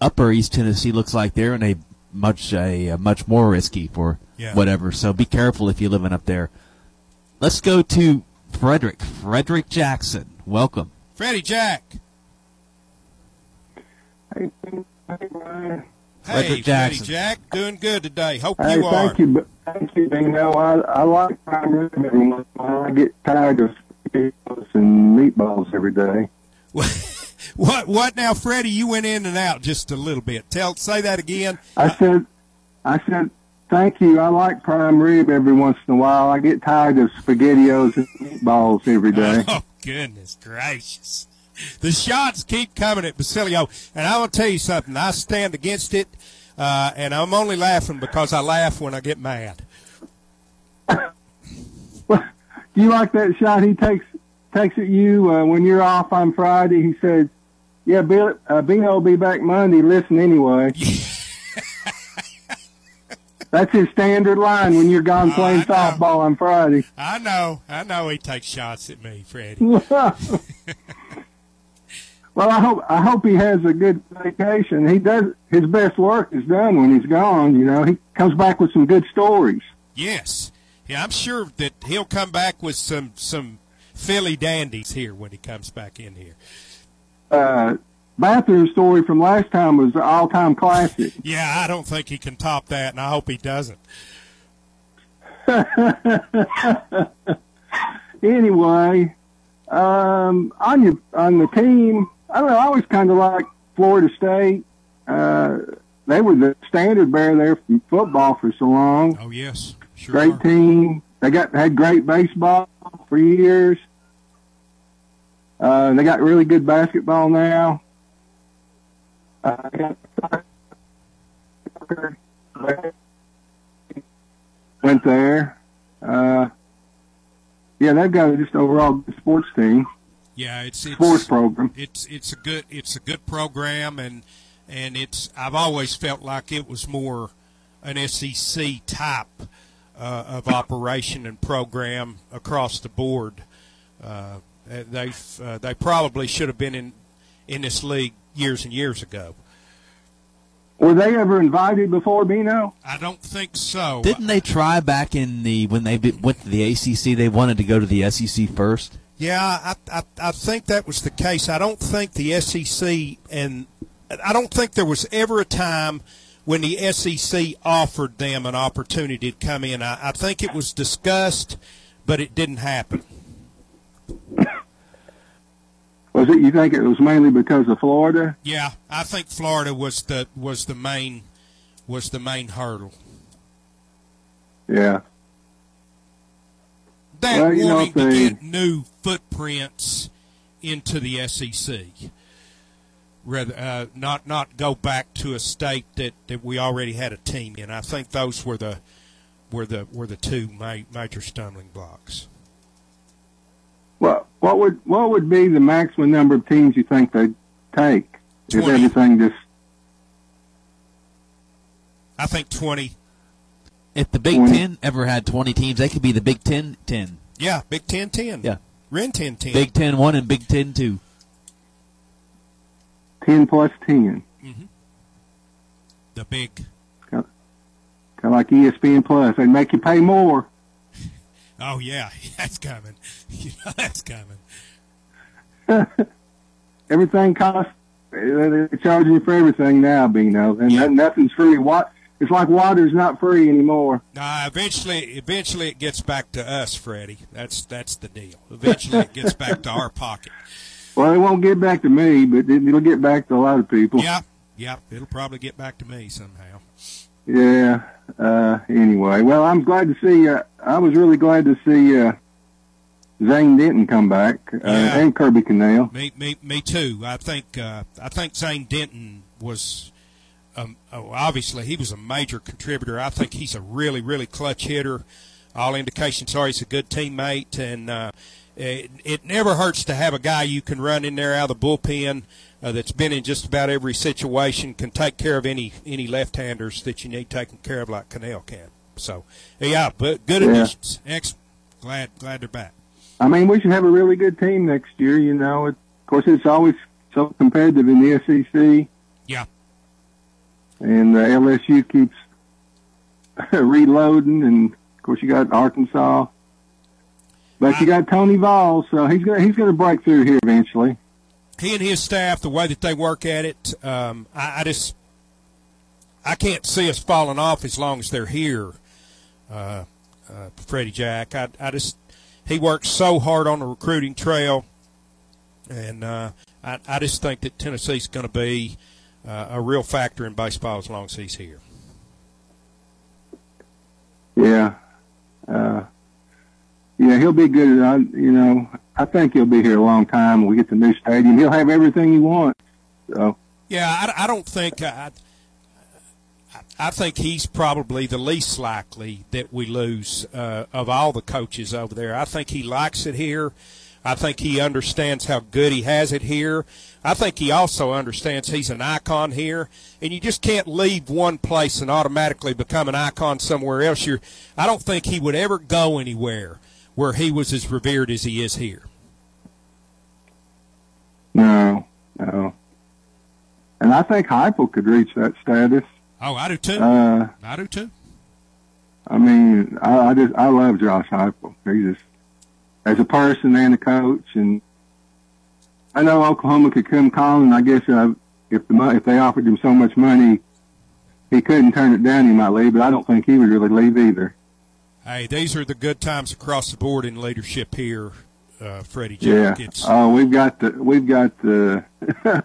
Upper East Tennessee looks like they're in a much a, a much more risky for Yeah. whatever. So be careful if you're living up there. Let's go to Frederick. Frederick Jackson, welcome. Freddie Jack. Hey, hey, Brian. Hey, Frederick Jackson. Jack, doing good today. Hope Hey, you are. thank you, but thank you, Bino. I I like prime rib every once in a while. I get tired of spaghettios and meatballs every day. [LAUGHS] What? What now, Freddie? You went in and out just a little bit. Tell, say that again. I said, I said, thank you. I like prime rib every once in a while. I get tired of spaghettios and meatballs every day. [LAUGHS] Oh goodness gracious! The shots keep coming at Basilio, and I will tell you something. I stand against it, uh, and I'm only laughing because I laugh when I get mad. [LAUGHS] Do you like that shot he takes takes at you uh, when you're off on Friday? He says, "Yeah, Bill, uh, Bino will be back Monday. Listen anyway." [LAUGHS] That's his standard line when you're gone playing softball on Friday. I know, I know. He takes shots at me, Freddie. [LAUGHS] well, I hope I hope he has a good vacation. He does his best work is done when he's gone. You know, he comes back with some good stories. Yes, yeah. I'm sure that he'll come back with some some Philly dandies here when he comes back in here. Uh, bathroom story from last time was an all-time classic. [LAUGHS] Yeah, I don't think he can top that, and I hope he doesn't. [LAUGHS] anyway, um, on your on the team, I. I always kind of like Florida State. Uh, they were the standard bearer there from football for so long. Oh yes, sure. great are. team. They got had great baseball for years. Uh, they got really good basketball now. Uh, went there. Uh, yeah, they've got just overall good sports team. Yeah, it's, it's Sports program. It's it's a good it's a good program, and and it's I've always felt like it was more an SEC type uh, of operation and program across the board. Uh, they uh, they probably should have been in in this league years and years ago. Were they ever invited before, Bino? I don't think so. Didn't they try back in the when they went to the ACC? They wanted to go to the SEC first. Yeah, I, I I think that was the case. I don't think the SEC and I don't think there was ever a time when the SEC offered them an opportunity to come in. I, I think it was discussed, but it didn't happen. Was it? You think it was mainly because of Florida? Yeah, I think Florida was the was the main was the main hurdle. Yeah. That Well, you know, to get new footprints into the SEC, rather uh, not not go back to a state that, that we already had a team in. I think those were the were the were the two ma- major stumbling blocks. What what would what would be the maximum number of teams you think they'd take if 20. everything just I think twenty. If the Big 20. Ten ever had 20 teams, they could be the Big Ten 10. Yeah, Big Ten ten. Yeah. Ren ten ten. Big Ten 1 and Big Ten 2. ten plus ten, mm-hmm. the big. kind of like ESPN Plus, they'd make you pay more. [LAUGHS] Oh yeah, [LAUGHS] that's coming. [LAUGHS] You know that's coming. Everything costs. They charge you for everything now, Bino, and no- nothing's free. What? It's like water's not free anymore. Nah, eventually, eventually it gets back to us, Freddie. That's that's the deal. Eventually, it gets back to our pocket. Well, it won't get back to me, but it, it'll get back to a lot of people. Yeah, yeah. It'll probably get back to me somehow. Yeah. Uh, anyway, well, I'm glad to see. Uh, I was really glad to see uh, Zane Denton come back uh, and Kirby Connell. Me, me, me too. I think uh, I think Zane Denton was. Um, oh, obviously, he was a major contributor. I think he's a really, really clutch hitter. All indications are he's a good teammate, and uh, it, it never hurts to have a guy you can run in there out of the bullpen uh, that's been in just about every situation, can take care of any any left-handers that you need taken care of, like Connell can. So, yeah, but good Yeah. additions. Excellent. Glad glad they're back. I mean, we should have a really good team next year. You know, it, of course, it's always so competitive in the SEC. And uh, LSU keeps [LAUGHS] reloading, and of course, you got Arkansas. But you got Tony Vols, so he's gonna he's gonna break through here eventually. he and his staff, the way that they work at it, um, I, I just I can't see us falling off as long as they're here. Uh, uh, Freddie Jack, I, I just he works so hard on the recruiting trail, and uh, I, I just think that Tennessee's going to be uh, a real factor in baseball as long as he's here. Yeah. Uh, yeah, he'll be good. I, you know, I think he'll be here a long time. When we get the new stadium. He'll have everything he wants. So, Yeah, I, I don't think I, I think he's probably the least likely that we lose uh, of all the coaches over there. I think he likes it here. I think he understands how good he has it here. I think he also understands he's an icon here, and you just can't leave one place and automatically become an icon somewhere else. You're, I don't think he would ever go anywhere where he was as revered as he is here. no, no. And I think Heupel could reach that status. Oh, I do too. Uh, I do too. I mean, I, I just I love Josh Heupel. He's just as a person and a coach, and I know Oklahoma could come calling. I guess uh, if the mo- if they offered him so much money, he couldn't turn it down. He might leave, but I don't think he would really leave either. Hey, these are the good times across the board in leadership here, uh, Freddie Yeah. Jack. It's, Oh, we've got the we've got the [LAUGHS]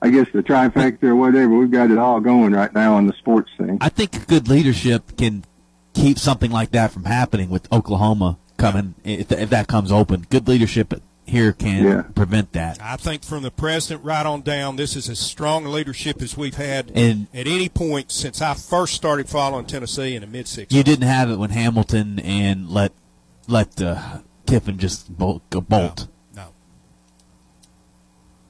I guess the trifecta or whatever. We've got it all going right now on the sports scene. I think good leadership can keep something like that from happening with Oklahoma coming if, if that comes open. Good leadership here can Yeah. prevent that. I think from the president right on down, this is as strong leadership as we've had And- at any point since I first started following Tennessee in the mid '60s. You didn't have it when Hamilton and let let uh, Kiffin just bolt, go bolt.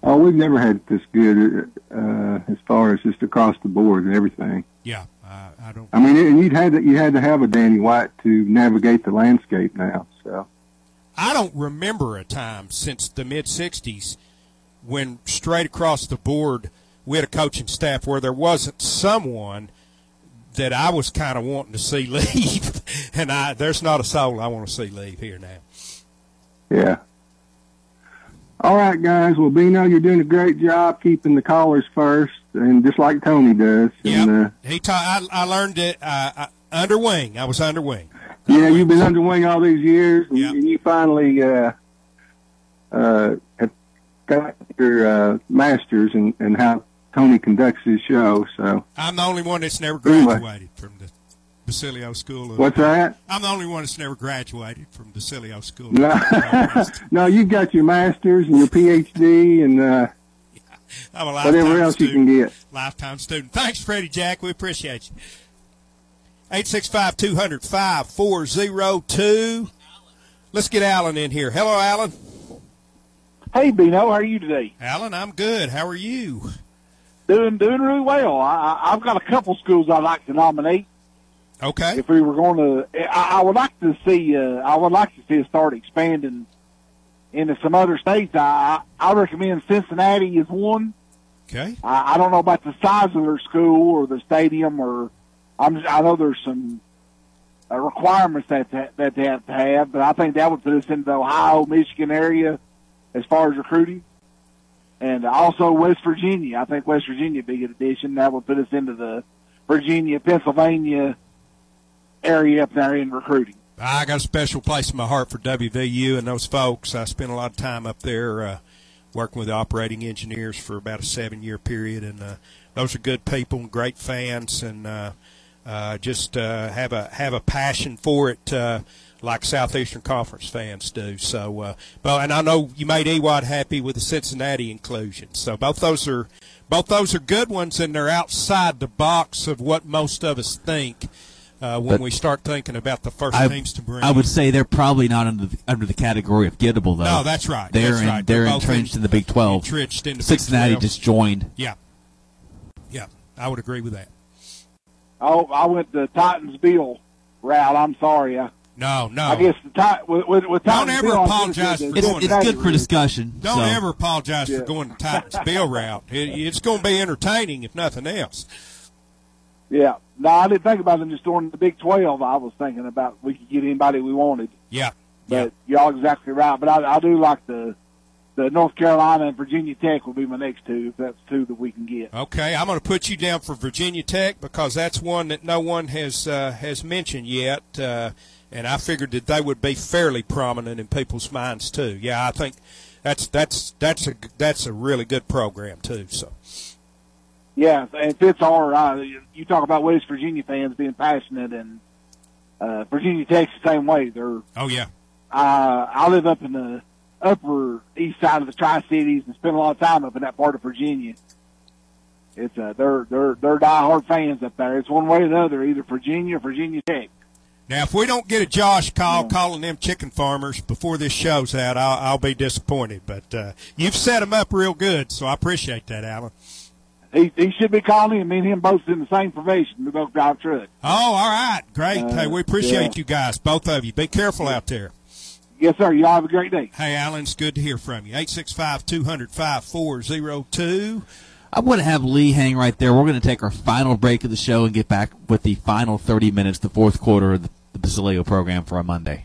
Oh, we've never had it this good uh, as far as just across the board and everything. Yeah, I, I don't. I mean, and you'd had to, you had to have a Danny White to navigate the landscape now. So I don't remember a time since the mid '60s when straight across the board we had a coaching staff where there wasn't someone that I was kind of wanting to see [LAUGHS] leave, and I there's not a soul I want to see leave here now. yeah. All right, guys. Well, Bino, you're doing a great job keeping the callers first, and just like Tony does. And, uh, He taught. I, I learned it uh, uh, under wing. I was under wing. yeah, you've been under wing all these years, and, and you finally uh, uh, have got your uh, masters and and how Tony conducts his show. So, I'm the only one that's never Anyway. graduated from the Basilio School. Of, What's that? I'm the only one that's never graduated from Basilio School. no, [LAUGHS] no, you've got your masters and your PhD and uh, [LAUGHS] I'm a lifetime whatever else you can student. get. Lifetime student. Thanks, Freddie Jack. We appreciate you. 865 200 5402. Let's get Alan in here. Hello, Alan. Hey, Bino, how are you today? Alan, I'm good. How are you? Doing doing really well. I, I- I've got a couple schools I'd like to nominate. Okay. If we were going to, I, I would like to see. Uh, I would like to see us start expanding into some other states. I I recommend Cincinnati is one. Okay. I, I don't know about the size of their school or the stadium, or I'm I know there's some uh, requirements that that that they have to have, but I think that would put us into the Ohio, Michigan area as far as recruiting, and also West Virginia. I think West Virginia would be a good addition. That would put us into the Virginia, Pennsylvania area up there in recruiting. I got a special place in my heart for WVU and those folks. I spent a lot of time up there uh, working with operating engineers for about a seven year period, and uh, those are good people, and great fans, and uh, uh, just uh, have a have a passion for it. Uh, like Southeastern Conference fans do. So, uh, but and I know you made Ewad happy with the Cincinnati inclusion. So both those are both those are good ones, and they're outside the box of what most of us think uh, when But we start thinking about the first I, teams to bring. I would say they're probably not under the, under the category of gettable though. No, that's right. They're That's in, right. they're They're entrenched in- in, the Big Twelve. entrenched in the Big Cincinnati 12. just joined. Yeah, yeah, I would agree with that. Oh, I went the Titans Bill route. I'm sorry. I, No, no. I guess the Ti- with, with, with Don't ever Bill, I'm apologize gonna for say going. the Cincinnati route. Don't Don't ever apologize for going the Titans [LAUGHS] Bill route. It, it's going to be entertaining, if nothing else. Yeah. No, I didn't think about them just doing the Big 12. I was thinking about we could get anybody we wanted. Yeah. But y'all exactly right. But I, I do like the the North Carolina and Virginia Tech will be my next two if that's two that we can get. Okay, I'm going to put you down for Virginia Tech because that's one that no one has uh, has mentioned yet, uh, and I figured that they would be fairly prominent in people's minds too. Yeah, I think that's that's that's a that's a really good program too. So Yeah, and fits our. Uh, you talk about West Virginia fans being passionate, and uh, Virginia Tech's the same way. They're. Oh yeah. Uh, I live up in the upper east side of the Tri Cities and spend a lot of time up in that part of Virginia. It's uh, they're they're they're diehard fans up there. It's one way or the other, either Virginia or Virginia Tech. now, if we don't get a Josh call calling them chicken farmers before this show's out, I'll, I'll be disappointed. But uh, you've set them up real good, so I appreciate that, Alan. He he should be calling him. Me and him both in the same profession. We both drive trucks. Oh, all right, great. Uh, hey, we appreciate yeah. you guys, both of you. Be careful out there. Yes, sir. Y'all have a great day. Hey, Alan, it's good to hear from you. 865 200 5402. I want to have Lee hang right there. We're going to take our final break of the show and get back with the final 30 minutes, the fourth quarter of the, the Basilio program for our Monday.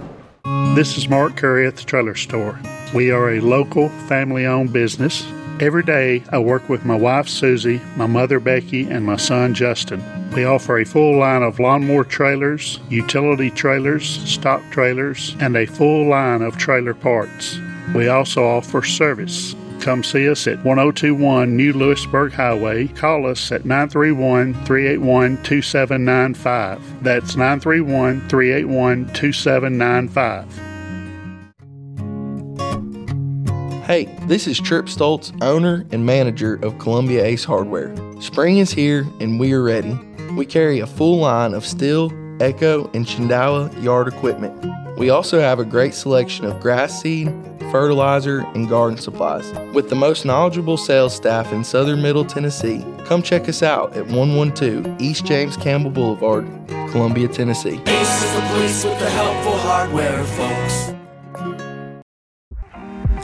This is Mark Curry at the Trailer Store. We are a local family owned business. Every day I work with my wife Susie, my mother Becky, and my son Justin. We offer a full line of lawnmower trailers, utility trailers, stock trailers, and a full line of trailer parts. We also offer service. Come see us at 1021 New Lewisburg Highway. Call us at 931 381 2795. That's 931 381 2795. Hey, this is Trip Stoltz, owner and manager of Columbia Ace Hardware. Spring is here and we are ready. We carry a full line of Stihl, Echo, and Shindaiwa yard equipment. We also have a great selection of grass seed, fertilizer, and garden supplies. With the most knowledgeable sales staff in southern Middle Tennessee, come check us out at 112 East James Campbell Boulevard, Columbia, Tennessee. Ace is the place with the helpful hardware.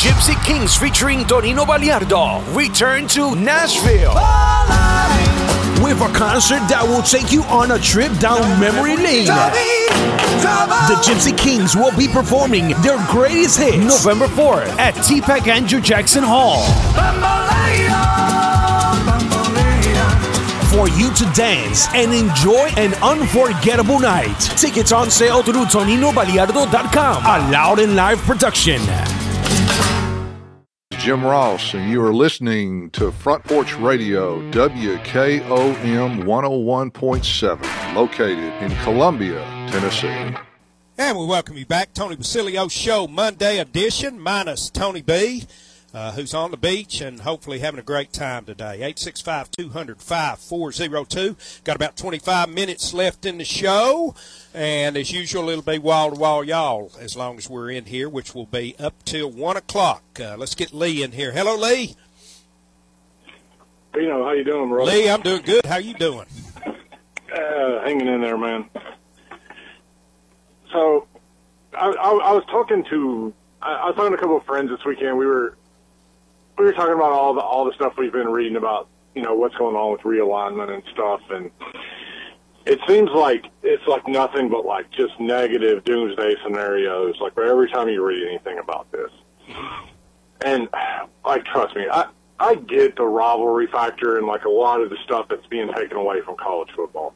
Gypsy Kings featuring Tonino Baliardo return to Nashville with a concert that will take you on a trip down memory lane. The Gypsy Kings will be performing their greatest hits November 4th at TPAC Andrew Jackson Hall. For you to dance and enjoy an unforgettable night. Tickets on sale through ToninoBaliardo.com. A loud and live production. Jim Ross, and you are listening to Front Porch Radio, WKOM 101.7, located in Columbia, Tennessee. And we welcome you back. Tony Basilio Show, Monday edition, minus Tony B. uh, who's on the beach and hopefully having a great time today. 865 200 5402. Got about 25 minutes left in the show. And as usual, it'll be wall to wall y'all as long as we're in here, which will be up till 1 o'clock. Uh, let's get Lee in here. Hello, Lee. You know, how you doing, bro? Lee, I'm doing good. How you doing? Uh, hanging in there, man. So, I, I, I was talking to I, I was talking to a couple of friends this weekend. We were we were talking about all the all the stuff we've been reading about, you know, what's going on with realignment and stuff, and it seems like it's like nothing but like just negative doomsday scenarios. Like for every time you read anything about this, and like trust me, I I get the rivalry factor and like a lot of the stuff that's being taken away from college football,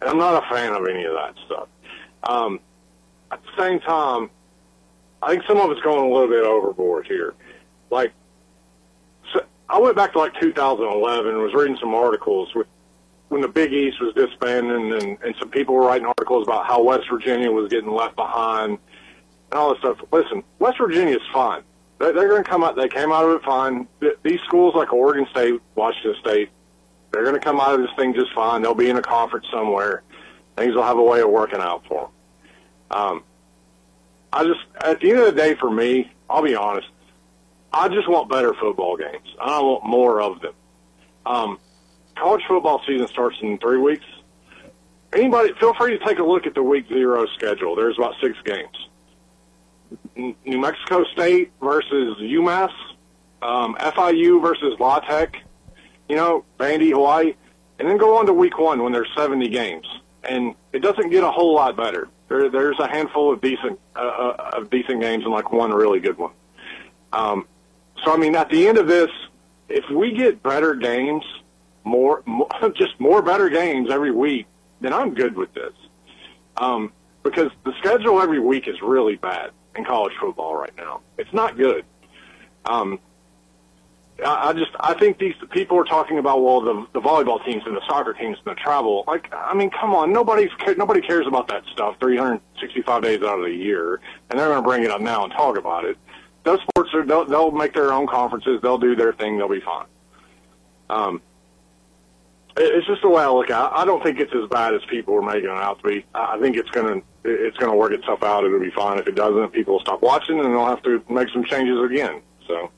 and I'm not a fan of any of that stuff. Um, at the same time, I think some of it's going a little bit overboard here. Like, I went back to like 2011 and was reading some articles with when the Big East was disbanding, and, and some people were writing articles about how West Virginia was getting left behind and all this stuff. Listen, West Virginia is fine. They're, they're going to come out. They came out of it fine. These schools like Oregon State, Washington State, they're going to come out of this thing just fine. They'll be in a conference somewhere. Things will have a way of working out for them. Um, I just, at the end of the day, for me, I'll be honest, I just want better football games. I want more of them. Um, college football season starts in three weeks. Anybody, feel free to take a look at the week zero schedule. There's about six games. New Mexico State versus UMass, um, FIU versus La Tech, you know, Vandy, Hawaii, and then go on to week one when there's 70 games. And it doesn't get a whole lot better. There, there's a handful of decent uh, uh, of decent games and like one really good one. Um, so I mean, at the end of this, if we get better games, more, more [LAUGHS] just more better games every week, then I'm good with this. Um, because the schedule every week is really bad in college football right now. It's not good. Um, I, just I think these people are talking about well the the volleyball teams and the soccer teams and the travel. Like I mean, come on, nobody's nobody cares about that stuff 365 days out of the year, and they're going to bring it up now and talk about it. Those sports are they'll, they'll make their own conferences. They'll do their thing. They'll be fine. Um, it's just the way I look at it. I don't think it's as bad as people are making it out to be. I think it's to it's to work itself out. It'll be fine. If it doesn't, people will stop watching and they'll have to make some changes again. So.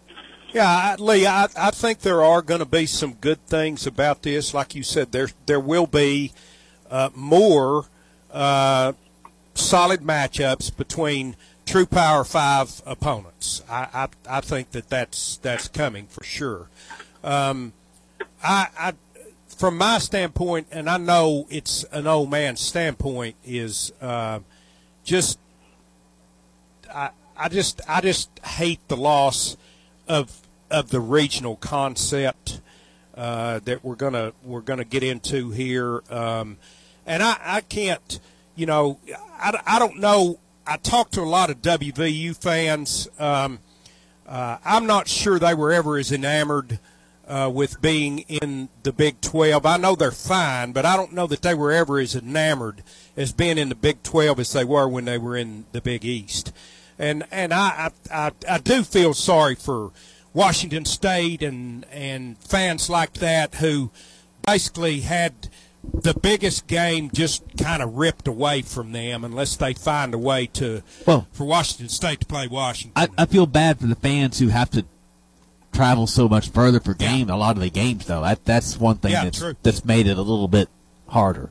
Yeah, Lee, I, I think there are going to be some good things about this. Like you said, there there will be uh, more uh, solid matchups between true Power Five opponents. I, I, I think that that's that's coming for sure. Um, I, I from my standpoint, and I know it's an old man's standpoint, is uh, just I, I just I just hate the loss of of the regional concept uh, that we're gonna we're gonna get into here, um, and I, I can't, you know, I, I don't know. I talked to a lot of WVU fans. Um, uh, I'm not sure they were ever as enamored uh, with being in the Big 12. I know they're fine, but I don't know that they were ever as enamored as being in the Big 12 as they were when they were in the Big East. And and I I, I, I do feel sorry for Washington State and and fans like that who basically had the biggest game just kind of ripped away from them unless they find a way to well, for Washington State to play Washington. I, I feel bad for the fans who have to travel so much further for game. A lot of the games, though, that that's one thing Yeah, that's true. that's made it a little bit harder.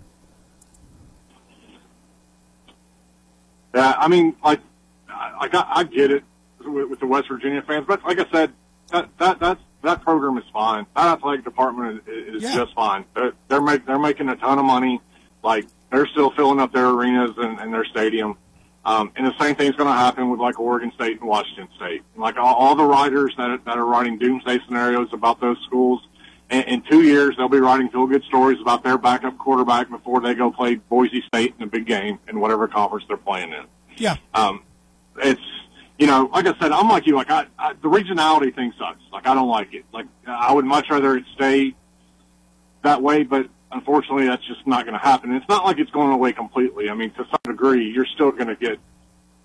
Yeah, I mean, like, I, I, I get it with, with the West Virginia fans, but like I said, that that that's, that program is fine. That athletic department is, is Yeah. just fine. They're they're, make, they're making a ton of money. Like they're still filling up their arenas and, and their stadium. Um, and the same thing's going to happen with like Oregon State and Washington State. Like all, all the writers that are, that are writing doomsday scenarios about those schools, in, in two years they'll be writing feel good stories about their backup quarterback before they go play Boise State in a big game in whatever conference they're playing in. Yeah. Um, it's you know, like I said, I'm like you. Like I, I, the regionality thing sucks. Like I don't like it. Like I would much rather it stay that way, but unfortunately, that's just not going to happen. It's not like it's going away completely. I mean, to some degree, you're still going to get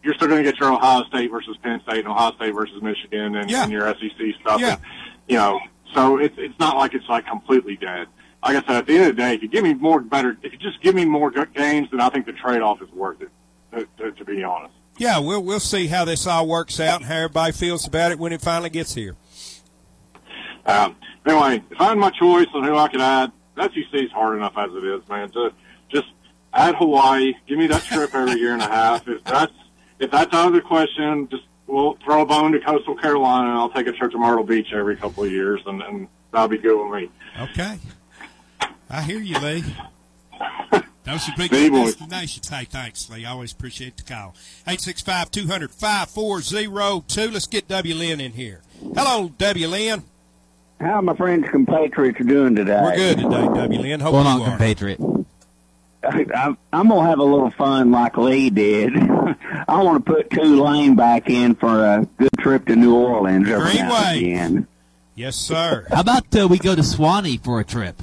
you're still going to get your Ohio State versus Penn State and Ohio State versus Michigan and, Yeah. and your SEC stuff. Yeah. And, you know, so it's it's not like it's like completely dead. Like I said, at the end of the day, if you give me more better, if you just give me more games, then I think the trade off is worth it. To, to, to be honest. Yeah, we'll we'll see how this all works out and how everybody feels about it when it finally gets here. Um, anyway, if I had my choice on who I could add, the SEC is hard enough as it is, man. Just, just add Hawaii. Give me that trip every year and a half. If that's if that's out of the question, just we'll throw a bone to Coastal Carolina, and I'll take a trip to Myrtle Beach every couple of years, and, and that'll be good with me. Okay. I hear you, Lee. [LAUGHS] Those are big Steve boys. destinations. Hey, thanks, Lee. I always appreciate the call. 865 200 5402. Let's get W. Lynn in here. Hello, W. Lynn. How are my friends compatriots doing today? We're good today, W. Lynn. Hope Going you on, are. compatriot. I'm, I'm gonna have a little fun like Lee did. [LAUGHS] I want to put Tulane back in for a good trip to New Orleans every now and Greenway. again. Yes, sir. How about uh, we go to Sewanee for a trip?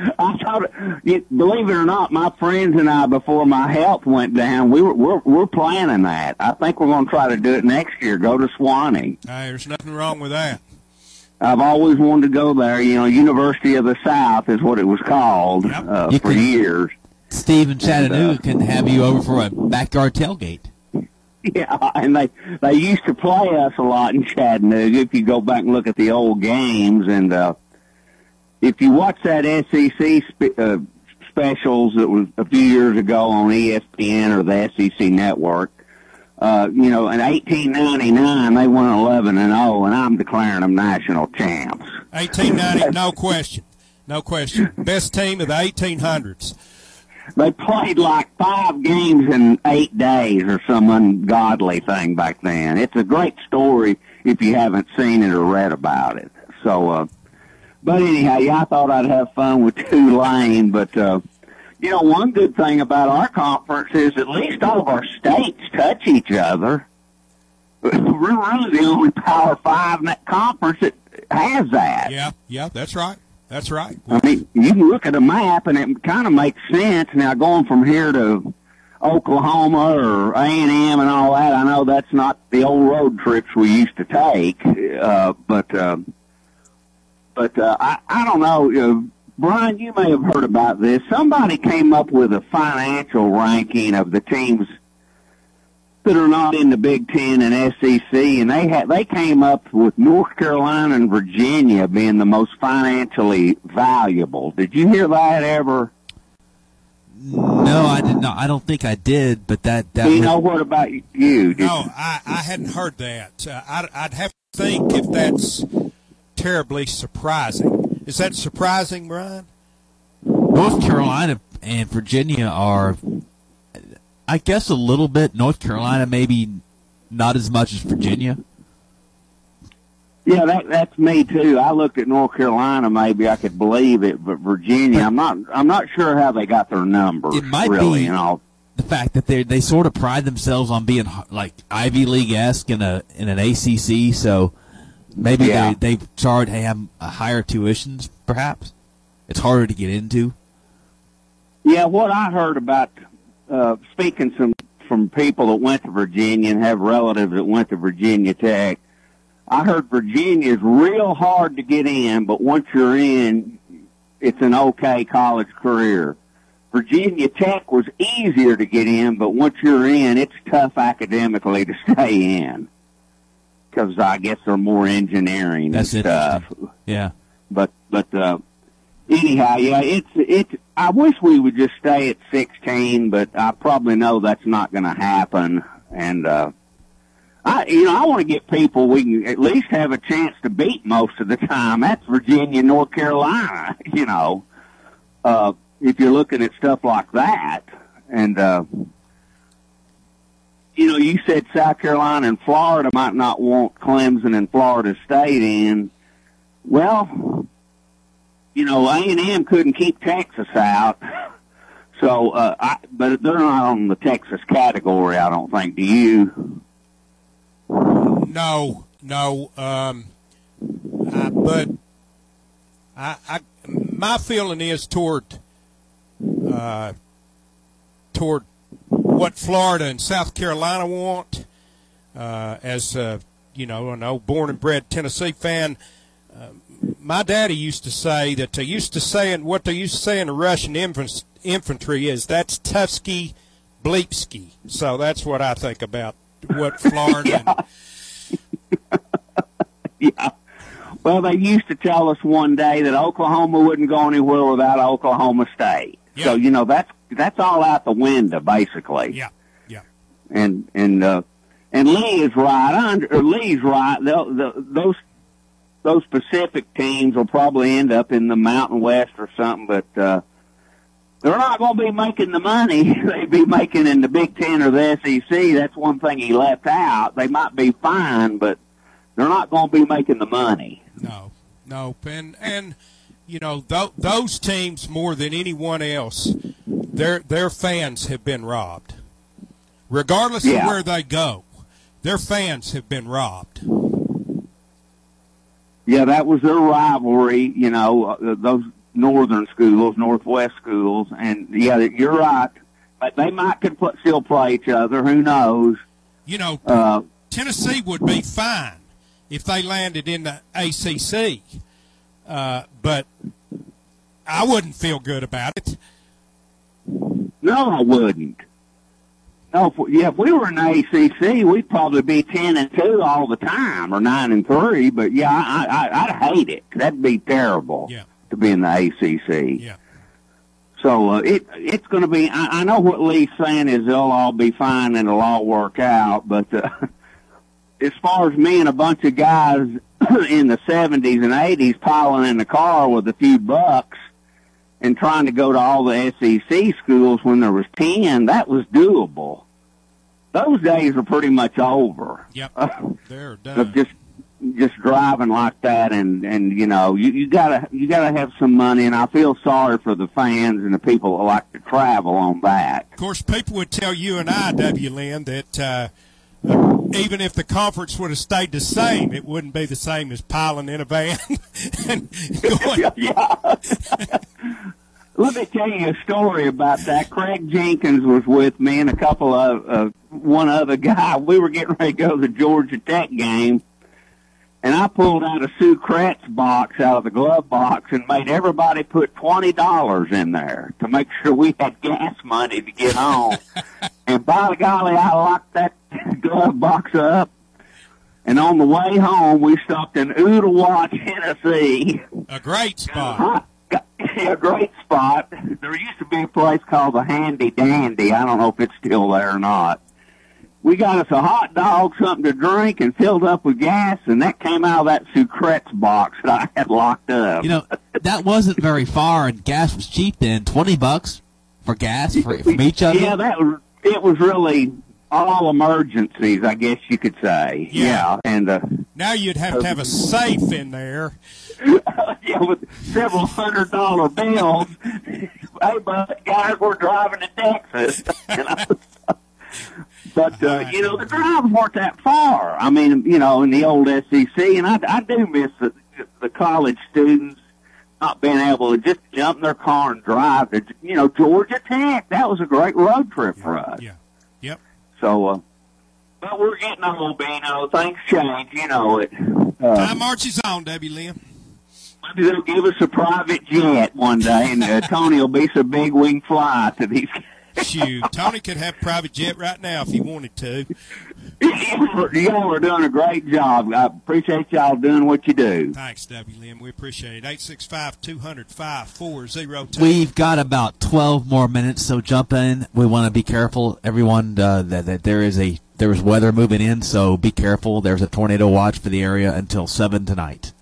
[LAUGHS] I thought, you, believe it or not, my friends and I, before my health went down, we were we're, we're planning that. I think we're going to try to do it next year. Go to Sewanee. Hey, there's nothing wrong with that. I've always wanted to go there. You know, University of the South is what it was called uh, You for can- years. Steve in Chattanooga can have you over for a backyard tailgate. [LAUGHS] Yeah, and they they used to play us a lot in Chattanooga. If you go back and look at the old games, and uh, if you watch that SEC spe- uh, specials that was a few years ago on ESPN or the SEC network, uh, you know, in 1899 they won 11 and 0, and I'm declaring them national champs. 1890, [LAUGHS] no question. No question. Best team of the 1800s. They played like five games in eight days or some ungodly thing back then. It's a great story if you haven't seen it or read about it. So, uh, but anyhow, yeah, I thought I'd have fun with [LAUGHS] Tulane, but, uh, you know, one good thing about our conference is at least all of our states touch each other. [LAUGHS] We're really the only Power Five in that conference that has that. Yeah, yeah, that's right. That's right. I mean, you can look at a map and it kind of makes sense. Now, going from here to Oklahoma or A and M and all that, I know that's not the old road trips we used to take, uh, but uh, but uh, I I don't know. Uh, Brian, you may have heard about this. Somebody came up with a financial ranking of the teams that are not in the Big Ten and SEC, and they had they came up with North Carolina and Virginia being the most financially valuable. Did you hear that ever? No, I did not. I don't think I did, but that that Do you would- know what about you? Did No, I, I hadn't heard that. Uh, I'd, I'd have to think if that's terribly surprising. Is that surprising, Brian? North Carolina and Virginia are, I guess, a little bit. North Carolina maybe not as much as Virginia. Yeah, that that's me too. I looked at North Carolina, maybe I could believe it, but Virginia, I'm not. I'm not sure how they got their numbers. It might really, be you know. the fact that they they sort of pride themselves on being like Ivy League esque in a in an ACC. So maybe Yeah. they they charge have a higher tuitions. Perhaps it's harder to get into. Yeah, what I heard about uh, speaking some from people that went to Virginia and have relatives that went to Virginia Tech, I heard Virginia is real hard to get in, but once you're in, it's an okay college career. Virginia Tech was easier to get in, but once you're in, it's tough academically to stay in because I guess they're more engineering That's and stuff. Yeah. But but uh, anyhow, yeah, it's it's. I wish we would just stay at sixteen, but I probably know that's not going to happen. And uh, I, you know, I want to get people we can at least have a chance to beat most of the time. That's Virginia, North Carolina. [LAUGHS] You know, uh, if you're looking at stuff like that, and uh, you know, you said South Carolina and Florida might not want Clemson and Florida State in. Well, you know, A and M couldn't keep Texas out, [LAUGHS] so uh, I, but they're not on the Texas category. I don't think. Do you? No, no. Um, I, but I, I, my feeling is toward, uh, toward what Florida and South Carolina want. Uh, as uh, you know, an old born and bred Tennessee fan, uh, my daddy used to say that they used to say, and what they used to say in the Russian infant- infantry is that's Tufsky Bleepsky. So that's what I think about what [LAUGHS] Florida. and, [LAUGHS] yeah. Well, they used to tell us one day that Oklahoma wouldn't go anywhere without Oklahoma State. So you know that's that's all out the window, basically. Yeah, yeah. And and uh, and Lee is right. Under, or Lee's right. They'll, those those Pacific teams will probably end up in the Mountain West or something, but uh, they're not going to be making the money [LAUGHS] they'd be making in the Big Ten or the SEC. That's one thing he left out. They might be fine, but they're not going to be making the money. No, no, and and you know th- those teams more than anyone else, their their fans have been robbed, regardless Yeah. of where they go. Their fans have been robbed. Yeah, that was their rivalry. You know, uh, those northern schools, northwest schools, and yeah, you're right. But they might could put, still play each other. Who knows? You know, Uh, Tennessee would be fine if they landed in the ACC, uh, but I wouldn't feel good about it. No, I wouldn't. No, if, yeah, if we were in ACC, we'd probably be ten and two all the time, or nine and three. But yeah, I, I, I'd hate it. That'd be terrible. Yeah. To be in the ACC. Yeah. So uh, it it's going to be. I, I know what Lee's saying is they'll all be fine and it'll all work out. But uh, [LAUGHS] as far as me and a bunch of guys [CLEARS THROAT] in the seventies and eighties piling in the car with a few bucks and trying to go to all the SEC schools when there was ten, that was doable. Those days are pretty much over. Yep, they're Of done. just just driving like that and and you know you you gotta you gotta have some money and I feel sorry for the fans and the people that like to travel on that. Of course, people would tell you and I, W. Lynn, that uh, uh, even if the conference would have stayed the same, it wouldn't be the same as piling in a van [LAUGHS] and going. [LAUGHS] Let me tell you a story about that. Craig Jenkins was with me and a couple of uh, one other guy. We were getting ready to go to the Georgia Tech game, and I pulled out a Sucrets box out of the glove box and made everybody put twenty dollars in there to make sure we had gas money to get home. [LAUGHS] and by golly, I locked that [LAUGHS] glove box up. And on the way home, we stopped in Ooltewah, Tennessee. A great spot. [LAUGHS] a great spot. There used to be a place called the Handy Dandy. I don't know if it's still there or not. We got us a hot dog, something to drink, and filled up with gas, and that came out of that Sucrets box that I had locked up. You know, that wasn't very far, and gas was cheap then. Twenty bucks for gas for, from each other. Yeah, that was. It was really all emergencies, I guess you could say. Yeah, and uh, Now you'd have to have a safe in there. [LAUGHS] yeah, with several hundred dollar bills. [LAUGHS] hey, but guys, we're driving to Texas. [LAUGHS] But uh, you know, the drives weren't that far. I mean, you know, in the old SEC, and I, I do miss the, the college students not being able to just jump in their car and drive to, you know, Georgia Tech. That was a great road trip for us. Yeah. Yep. So, uh, but we're getting old, Bino. Things change, you know it. Uh, Time marches on, W. Lynn. Maybe they'll give us a private jet one day, and uh, Tony will be so big we can fly to these. Shoot, Tony could have private jet right now if he wanted to. y'all are doing a great job. I appreciate y'all doing what you do. Thanks, W. Lynn. We appreciate it. 865 200 5402. We've got about 12 more minutes, so jump in. We want to be careful, everyone, uh, that, that there is a there is weather moving in, so be careful. There's a tornado watch for the area until 7 tonight.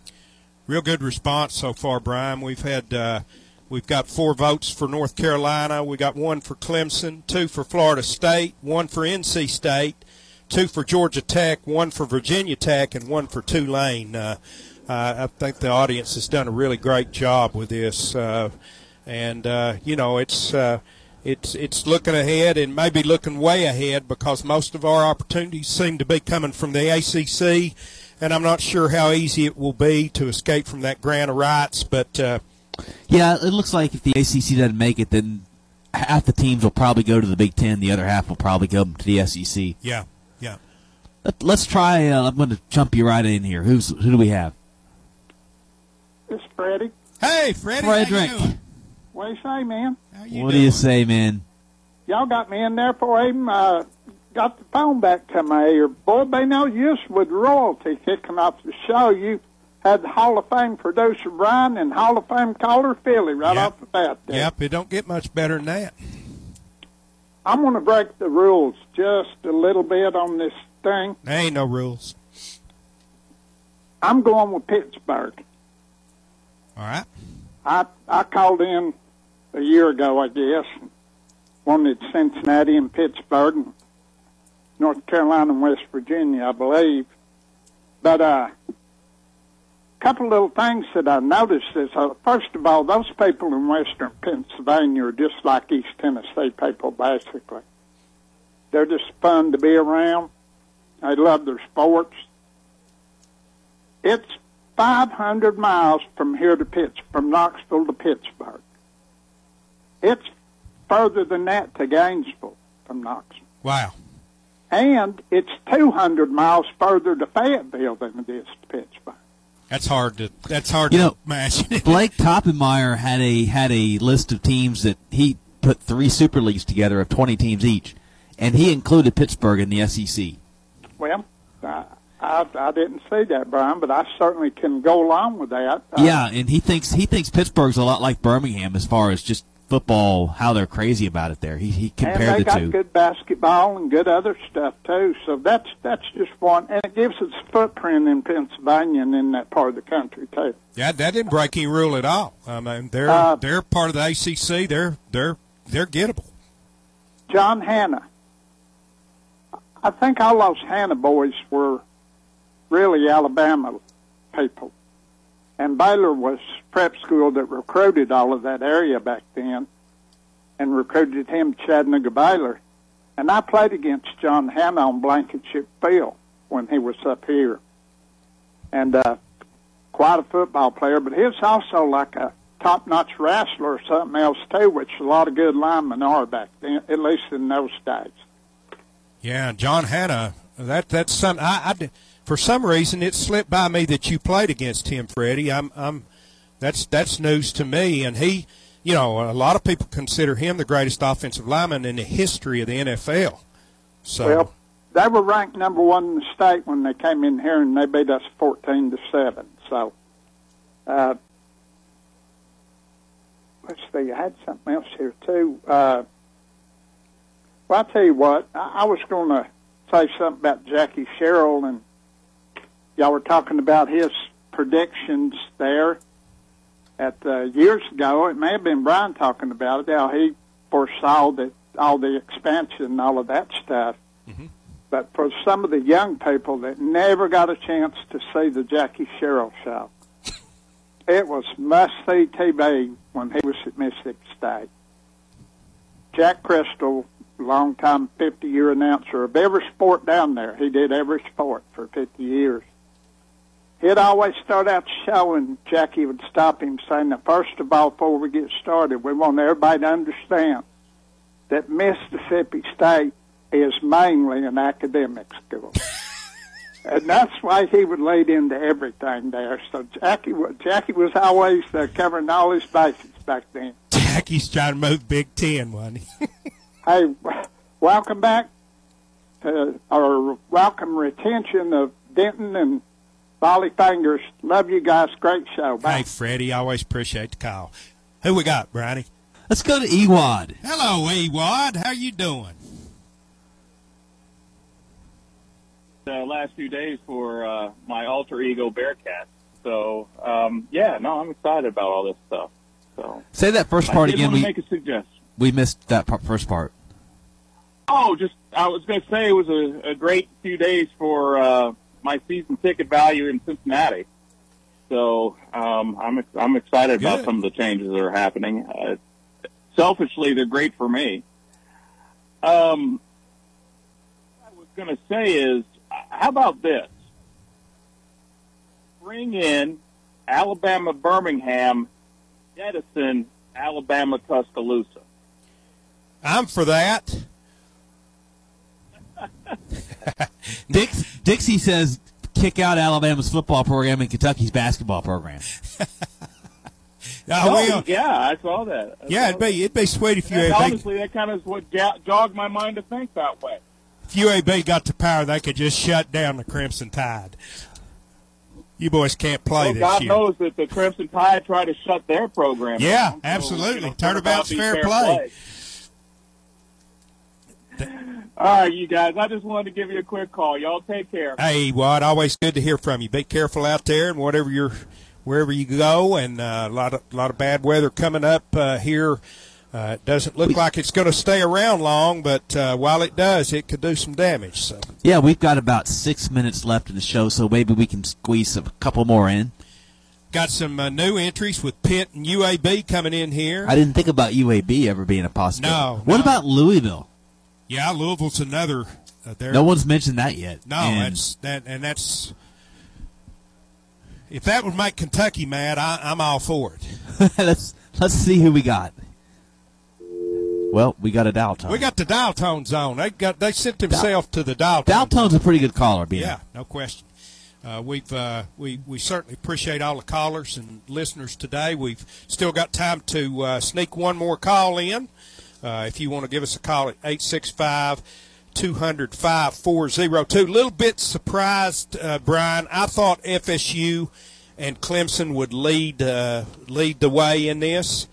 Real good response so far, Brian. We've had uh, we've got four votes for North Carolina. We got one for Clemson, two for Florida State, one for NC State, two for Georgia Tech, one for Virginia Tech, and one for Tulane. Uh, uh, I think the audience has done a really great job with this, uh, and uh, you know it's. Uh, it's it's looking ahead and maybe looking way ahead because most of our opportunities seem to be coming from the ACC, and I'm not sure how easy it will be to escape from that grant of rights. But uh, Yeah, it looks like if the ACC doesn't make it, then half the teams will probably go to the Big Ten, the other half will probably go to the SEC. Yeah, yeah. Let, us try. Uh, I'm going to jump you right in here. Who's who do we have? It's Freddie. Hey, Freddie. Frederick. What do you say, man? You what do you say, man? Y'all got me in there for him. Uh, got the phone back to my ear. Boy, they know you with royalty kicking off the show. You had the Hall of Fame producer Brian and Hall of Fame caller Philly right Yep. off the bat. There. Yep, it don't get much better than that. I'm going to break the rules just a little bit on this thing. There ain't no rules. I'm going with Pittsburgh. All right. I I called in a year ago, I guess. Wanted Cincinnati and Pittsburgh, and North Carolina and West Virginia, I believe. But uh, couple little things that I noticed is, uh, first of all, those people in Western Pennsylvania are just like East Tennessee people, basically. They're just fun to be around. They love their sports. It's 500 miles from here to Pitts, from Knoxville to Pittsburgh. It's further than that to Gainesville from Knoxville. Wow. And it's 200 miles further to Fayetteville than it is to Pittsburgh. That's hard to. That's hard You to know, imagine. [LAUGHS] Blake Toppmeyer had a had a list of teams that he put three super leagues together of 20 teams each, and he included Pittsburgh in the SEC. Well, I, I, I didn't see that, Brian, but I certainly can go along with that. Uh, Yeah, and he thinks he thinks Pittsburgh's a lot like Birmingham as far as just football, how they're crazy about it there. He he compared and compared they the got two. good basketball and good other stuff too. So that's that's just one, and it gives us footprint in Pennsylvania and in that part of the country too. Yeah, that didn't break any rule at all. I mean, they're Uh, they're part of the ACC. They're they're they're gettable. John Hannah. I think all those Hannah boys were really Alabama people. And Baylor was prep school that recruited all of that area back then and recruited him Chattanooga Baylor. And I played against John Hannah on Blankenship Field when he was up here. And uh, quite a football player, but he was also like a top-notch wrestler or something else too, which a lot of good linemen are back then, at least in those days. Yeah, John Hannah. That that's some. I, I for some reason it slipped by me that you played against him, Freddie. I'm I'm. That's that's news to me. And he, you know, a lot of people consider him the greatest offensive lineman in the history of the NFL. So Well, they were ranked number one in the state when they came in here, and they beat us fourteen to seven. So, uh, let's see. I had something else here too. Uh, well, I tell you what, I, I was going to say something about Jackie Sherrill, and y'all were talking about his predictions there at uh, years ago. It may have been Brian talking about it. How he foresaw that all the expansion and all of that stuff. But for some of the young people that never got a chance to see the Jackie Sherrill show, [LAUGHS] it was must see TV when he was at Mississippi State. Jack Cristil, longtime 50 year announcer of every sport down there, he did every sport for 50 years. He'd always start out the show, and Jackie would stop him saying, "Now, first of all, before we get started, we want everybody to understand that Mississippi State is mainly an academic school. [LAUGHS] and that's why he would lead into everything there. So Jackie, Jackie was always uh, covering all his bases back then. Jackie's trying to move Big Ten, wasn't he? [LAUGHS] Hey, w- welcome back to our welcome retention of Denton and Volley Fingers. Love you guys. Great show. Bye. hey, Freddie, always appreciate the call. Who we got, Brownie? Let's go to Ewad. Hello, Ewad. How you doing? the last few days for uh, my alter ego Bearcat. So um, yeah, no, I'm excited about all this stuff. So Say that first part did again. We make a suggestion. we missed that part, first part. Oh, just I was going to say it was a, a great few days for uh, my season ticket value in Cincinnati. So um, I'm I'm excited about some of the changes that are happening. Uh, selfishly, they're great for me. Um, what I was going to say is, how about this? Bring in Alabama Birmingham, Edison, Alabama Tuscaloosa. I'm for that. [LAUGHS] Dix, Dixie says kick out Alabama's football program and Kentucky's basketball program. [LAUGHS] Oh, well, yeah, I saw that. I yeah, saw it'd be it'd be sweet if that. And UAB honestly, that kind of is what ja- jogged my mind to think that way. if UAB got the power, they could just shut down the Crimson Tide. You boys can't play Well, this God year. knows that the Crimson Tide tried to shut their program. Yeah, down. So, absolutely. you know, Turnabout's be fair play. [LAUGHS] All right, you guys. I just wanted to give you a quick call. Y'all take care. Hey, Watt, always good to hear from you. Be careful out there and whatever you're, wherever you go, and uh, a lot of lot of bad weather coming up uh, here. Uh, it doesn't look like it's going to stay around long, but uh, while it does, it could do some damage. So Yeah, we've got about six minutes left in the show, so maybe we can squeeze a couple more in. got some uh, new entries with Pitt and UAB coming in here. I didn't think about UAB ever being a possibility. No, What no. about Louisville? Yeah, Louisville's another. Uh, they're- No one's mentioned that yet. No, And- that's that, and that's. If that would make Kentucky mad, I, I'm all for it. [LAUGHS] let's let's see who we got. Well, we got a dial tone. We got the dial tone zone. They got they sent themselves to the dial tone. dial tone's a pretty good caller, being Yeah, no question. Uh, we've uh, we we certainly appreciate all the callers and listeners today. We've still got time to uh, sneak one more call in. Uh, if you want to give us a call at 865 200 5402. A little bit surprised, uh, Brian. I thought FSU and Clemson would lead uh, lead the way in this.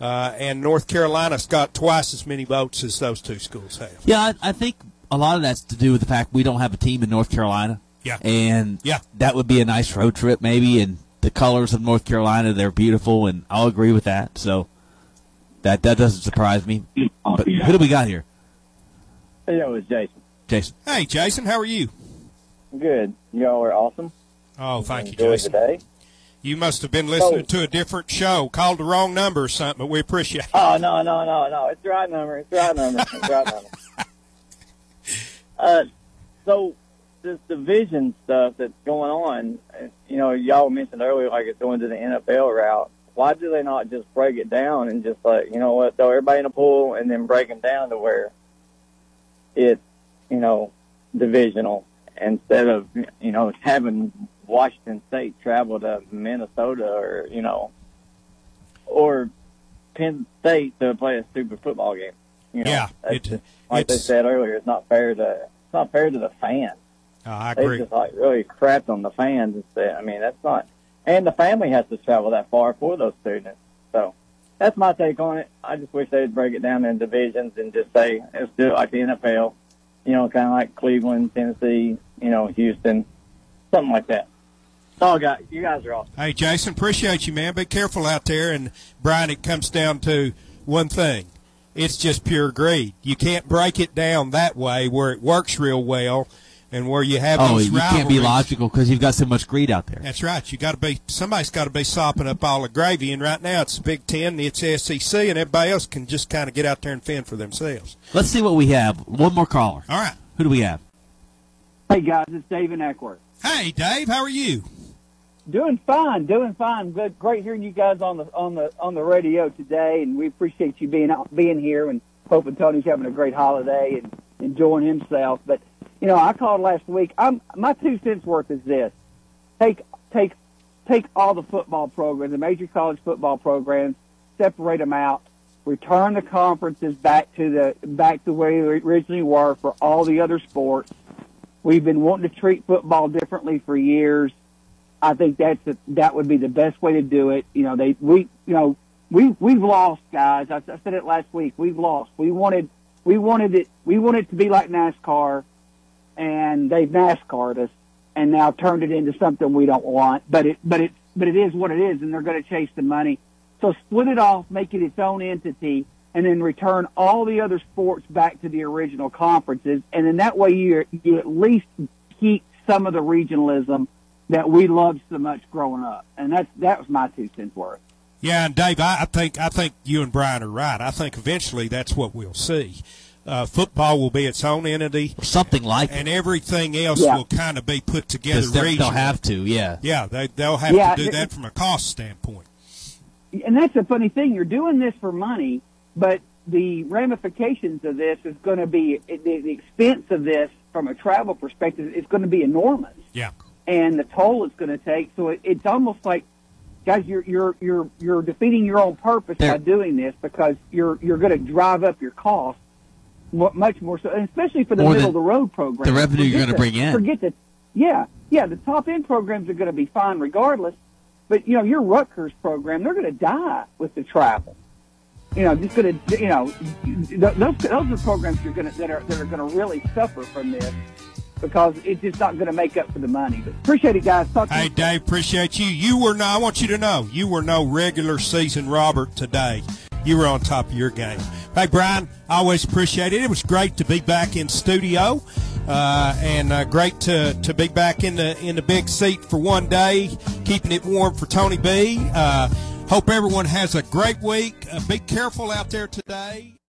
Uh, and North Carolina's got twice as many votes as those two schools have. Yeah, I, I think a lot of that's to do with the fact we don't have a team in North Carolina. Yeah. And Yeah. that would be a nice road trip, maybe. And the colors of North Carolina, they're beautiful, and I'll agree with that. So that that doesn't surprise me. But who do we got here? Hey, it was Jason. Jason. Hey, Jason, how are you? Good. Y'all are awesome. Oh, thank you, Enjoy Jason. the day. You must have been listening to a different show, called the wrong number or something, but we appreciate it. Oh no no no no! It's the right number. It's the right number. It's the right number. [LAUGHS] Uh, so this division stuff that's going on, uh, you know, y'all mentioned earlier, like it's going to the NFL route. Why do they not just break it down and just like, you know what, throw everybody in a pool and then break them down to where it's, you know, divisional instead of, you know, having Washington State travel to Minnesota or, you know, or Penn State to play a stupid football game. You know, Yeah, it- just, like they said earlier, it's not fair to it's not fair to the fans. Oh, I They agree. just like really crapped on the fans instead. I mean, that's not, and the family has to travel that far for those students. So that's my take on it. I just wish they'd break it down in divisions and just say let's do it like the NFL. You know, kind of like Cleveland, Tennessee, you know, Houston, something like that. That's all got. You guys are awesome. Hey, Jason, appreciate you, man. Be careful out there. And, Brian, it comes down to one thing it's just pure greed. You can't break it down that way where it works real well and where you have Oh, those you can't be logical because you've got so much greed out there. That's right. You got to be. Somebody's got to be sopping up all the gravy, and right now it's the Big Ten, it's SEC, and everybody else can just kind of get out there and fend for themselves. Let's see what we have. One more caller. All right. Who do we have? Hey guys, it's Dave in Eckworth. Hey, Dave, how are you? Doing fine, doing fine. Good, great hearing you guys on the on the on the radio today, and we appreciate you being out, being here, and hoping Tony's having a great holiday and enjoying himself. But you know, I called last week. I'm my two cents worth is this: take take take all the football programs, the major college football programs, separate them out, return the conferences back to the back to where they originally were for all the other sports. We've been wanting to treat football differently for years. I think that's that would be the best way to do it. You know, they we you know we we've lost guys. I, I said it last week. We've lost. We wanted we wanted it we wanted it to be like NASCAR, and they've NASCAR'd us, and now turned it into something we don't want. But it but it but it is what it is, and they're going to chase the money. So split it off, make it its own entity, and then return all the other sports back to the original conferences, and then that way you you at least keep some of the regionalism that we loved so much growing up, and that's that was my two cents worth. Yeah, and Dave, I, I think I think you and Brian are right. I think eventually that's what we'll see. Uh, football will be its own entity, something like, that. and everything else Yeah. will kind of be put together. They'll- they'll have to, yeah. Yeah, they they'll have Yeah, to do it- that from a cost standpoint. and that's the funny thing. You're doing this for money, but the ramifications of this is going to be the, the expense of this from a travel perspective is going to be enormous. Yeah. And the toll it's going to take. So it, it's almost like, guys, you're you're you're you're defeating your own purpose by doing this because you're you're going to drive up your costs mu- much more so, and especially for the middle of the road program. the revenue you're gonna bring in. Forget that. Yeah, yeah. The top end programs are going to be fine regardless, but you know your Rutgers program, they're going to die with the travel you know, just going to, you know, those those are programs you're going to that are that are going to really suffer from this because it's just not going to make up for the money. But appreciate it, guys. Talk to Hey. Dave, appreciate you. You were no, I want you to know, you were no regular season Robert today. You were on top of your game. Hey, Brian, I always appreciate it. It was great to be back in studio, uh, and uh, great to, to be back in the in the big seat for one day, keeping it warm for Tony B. Uh, hope everyone has a great week. Uh, be careful out there today.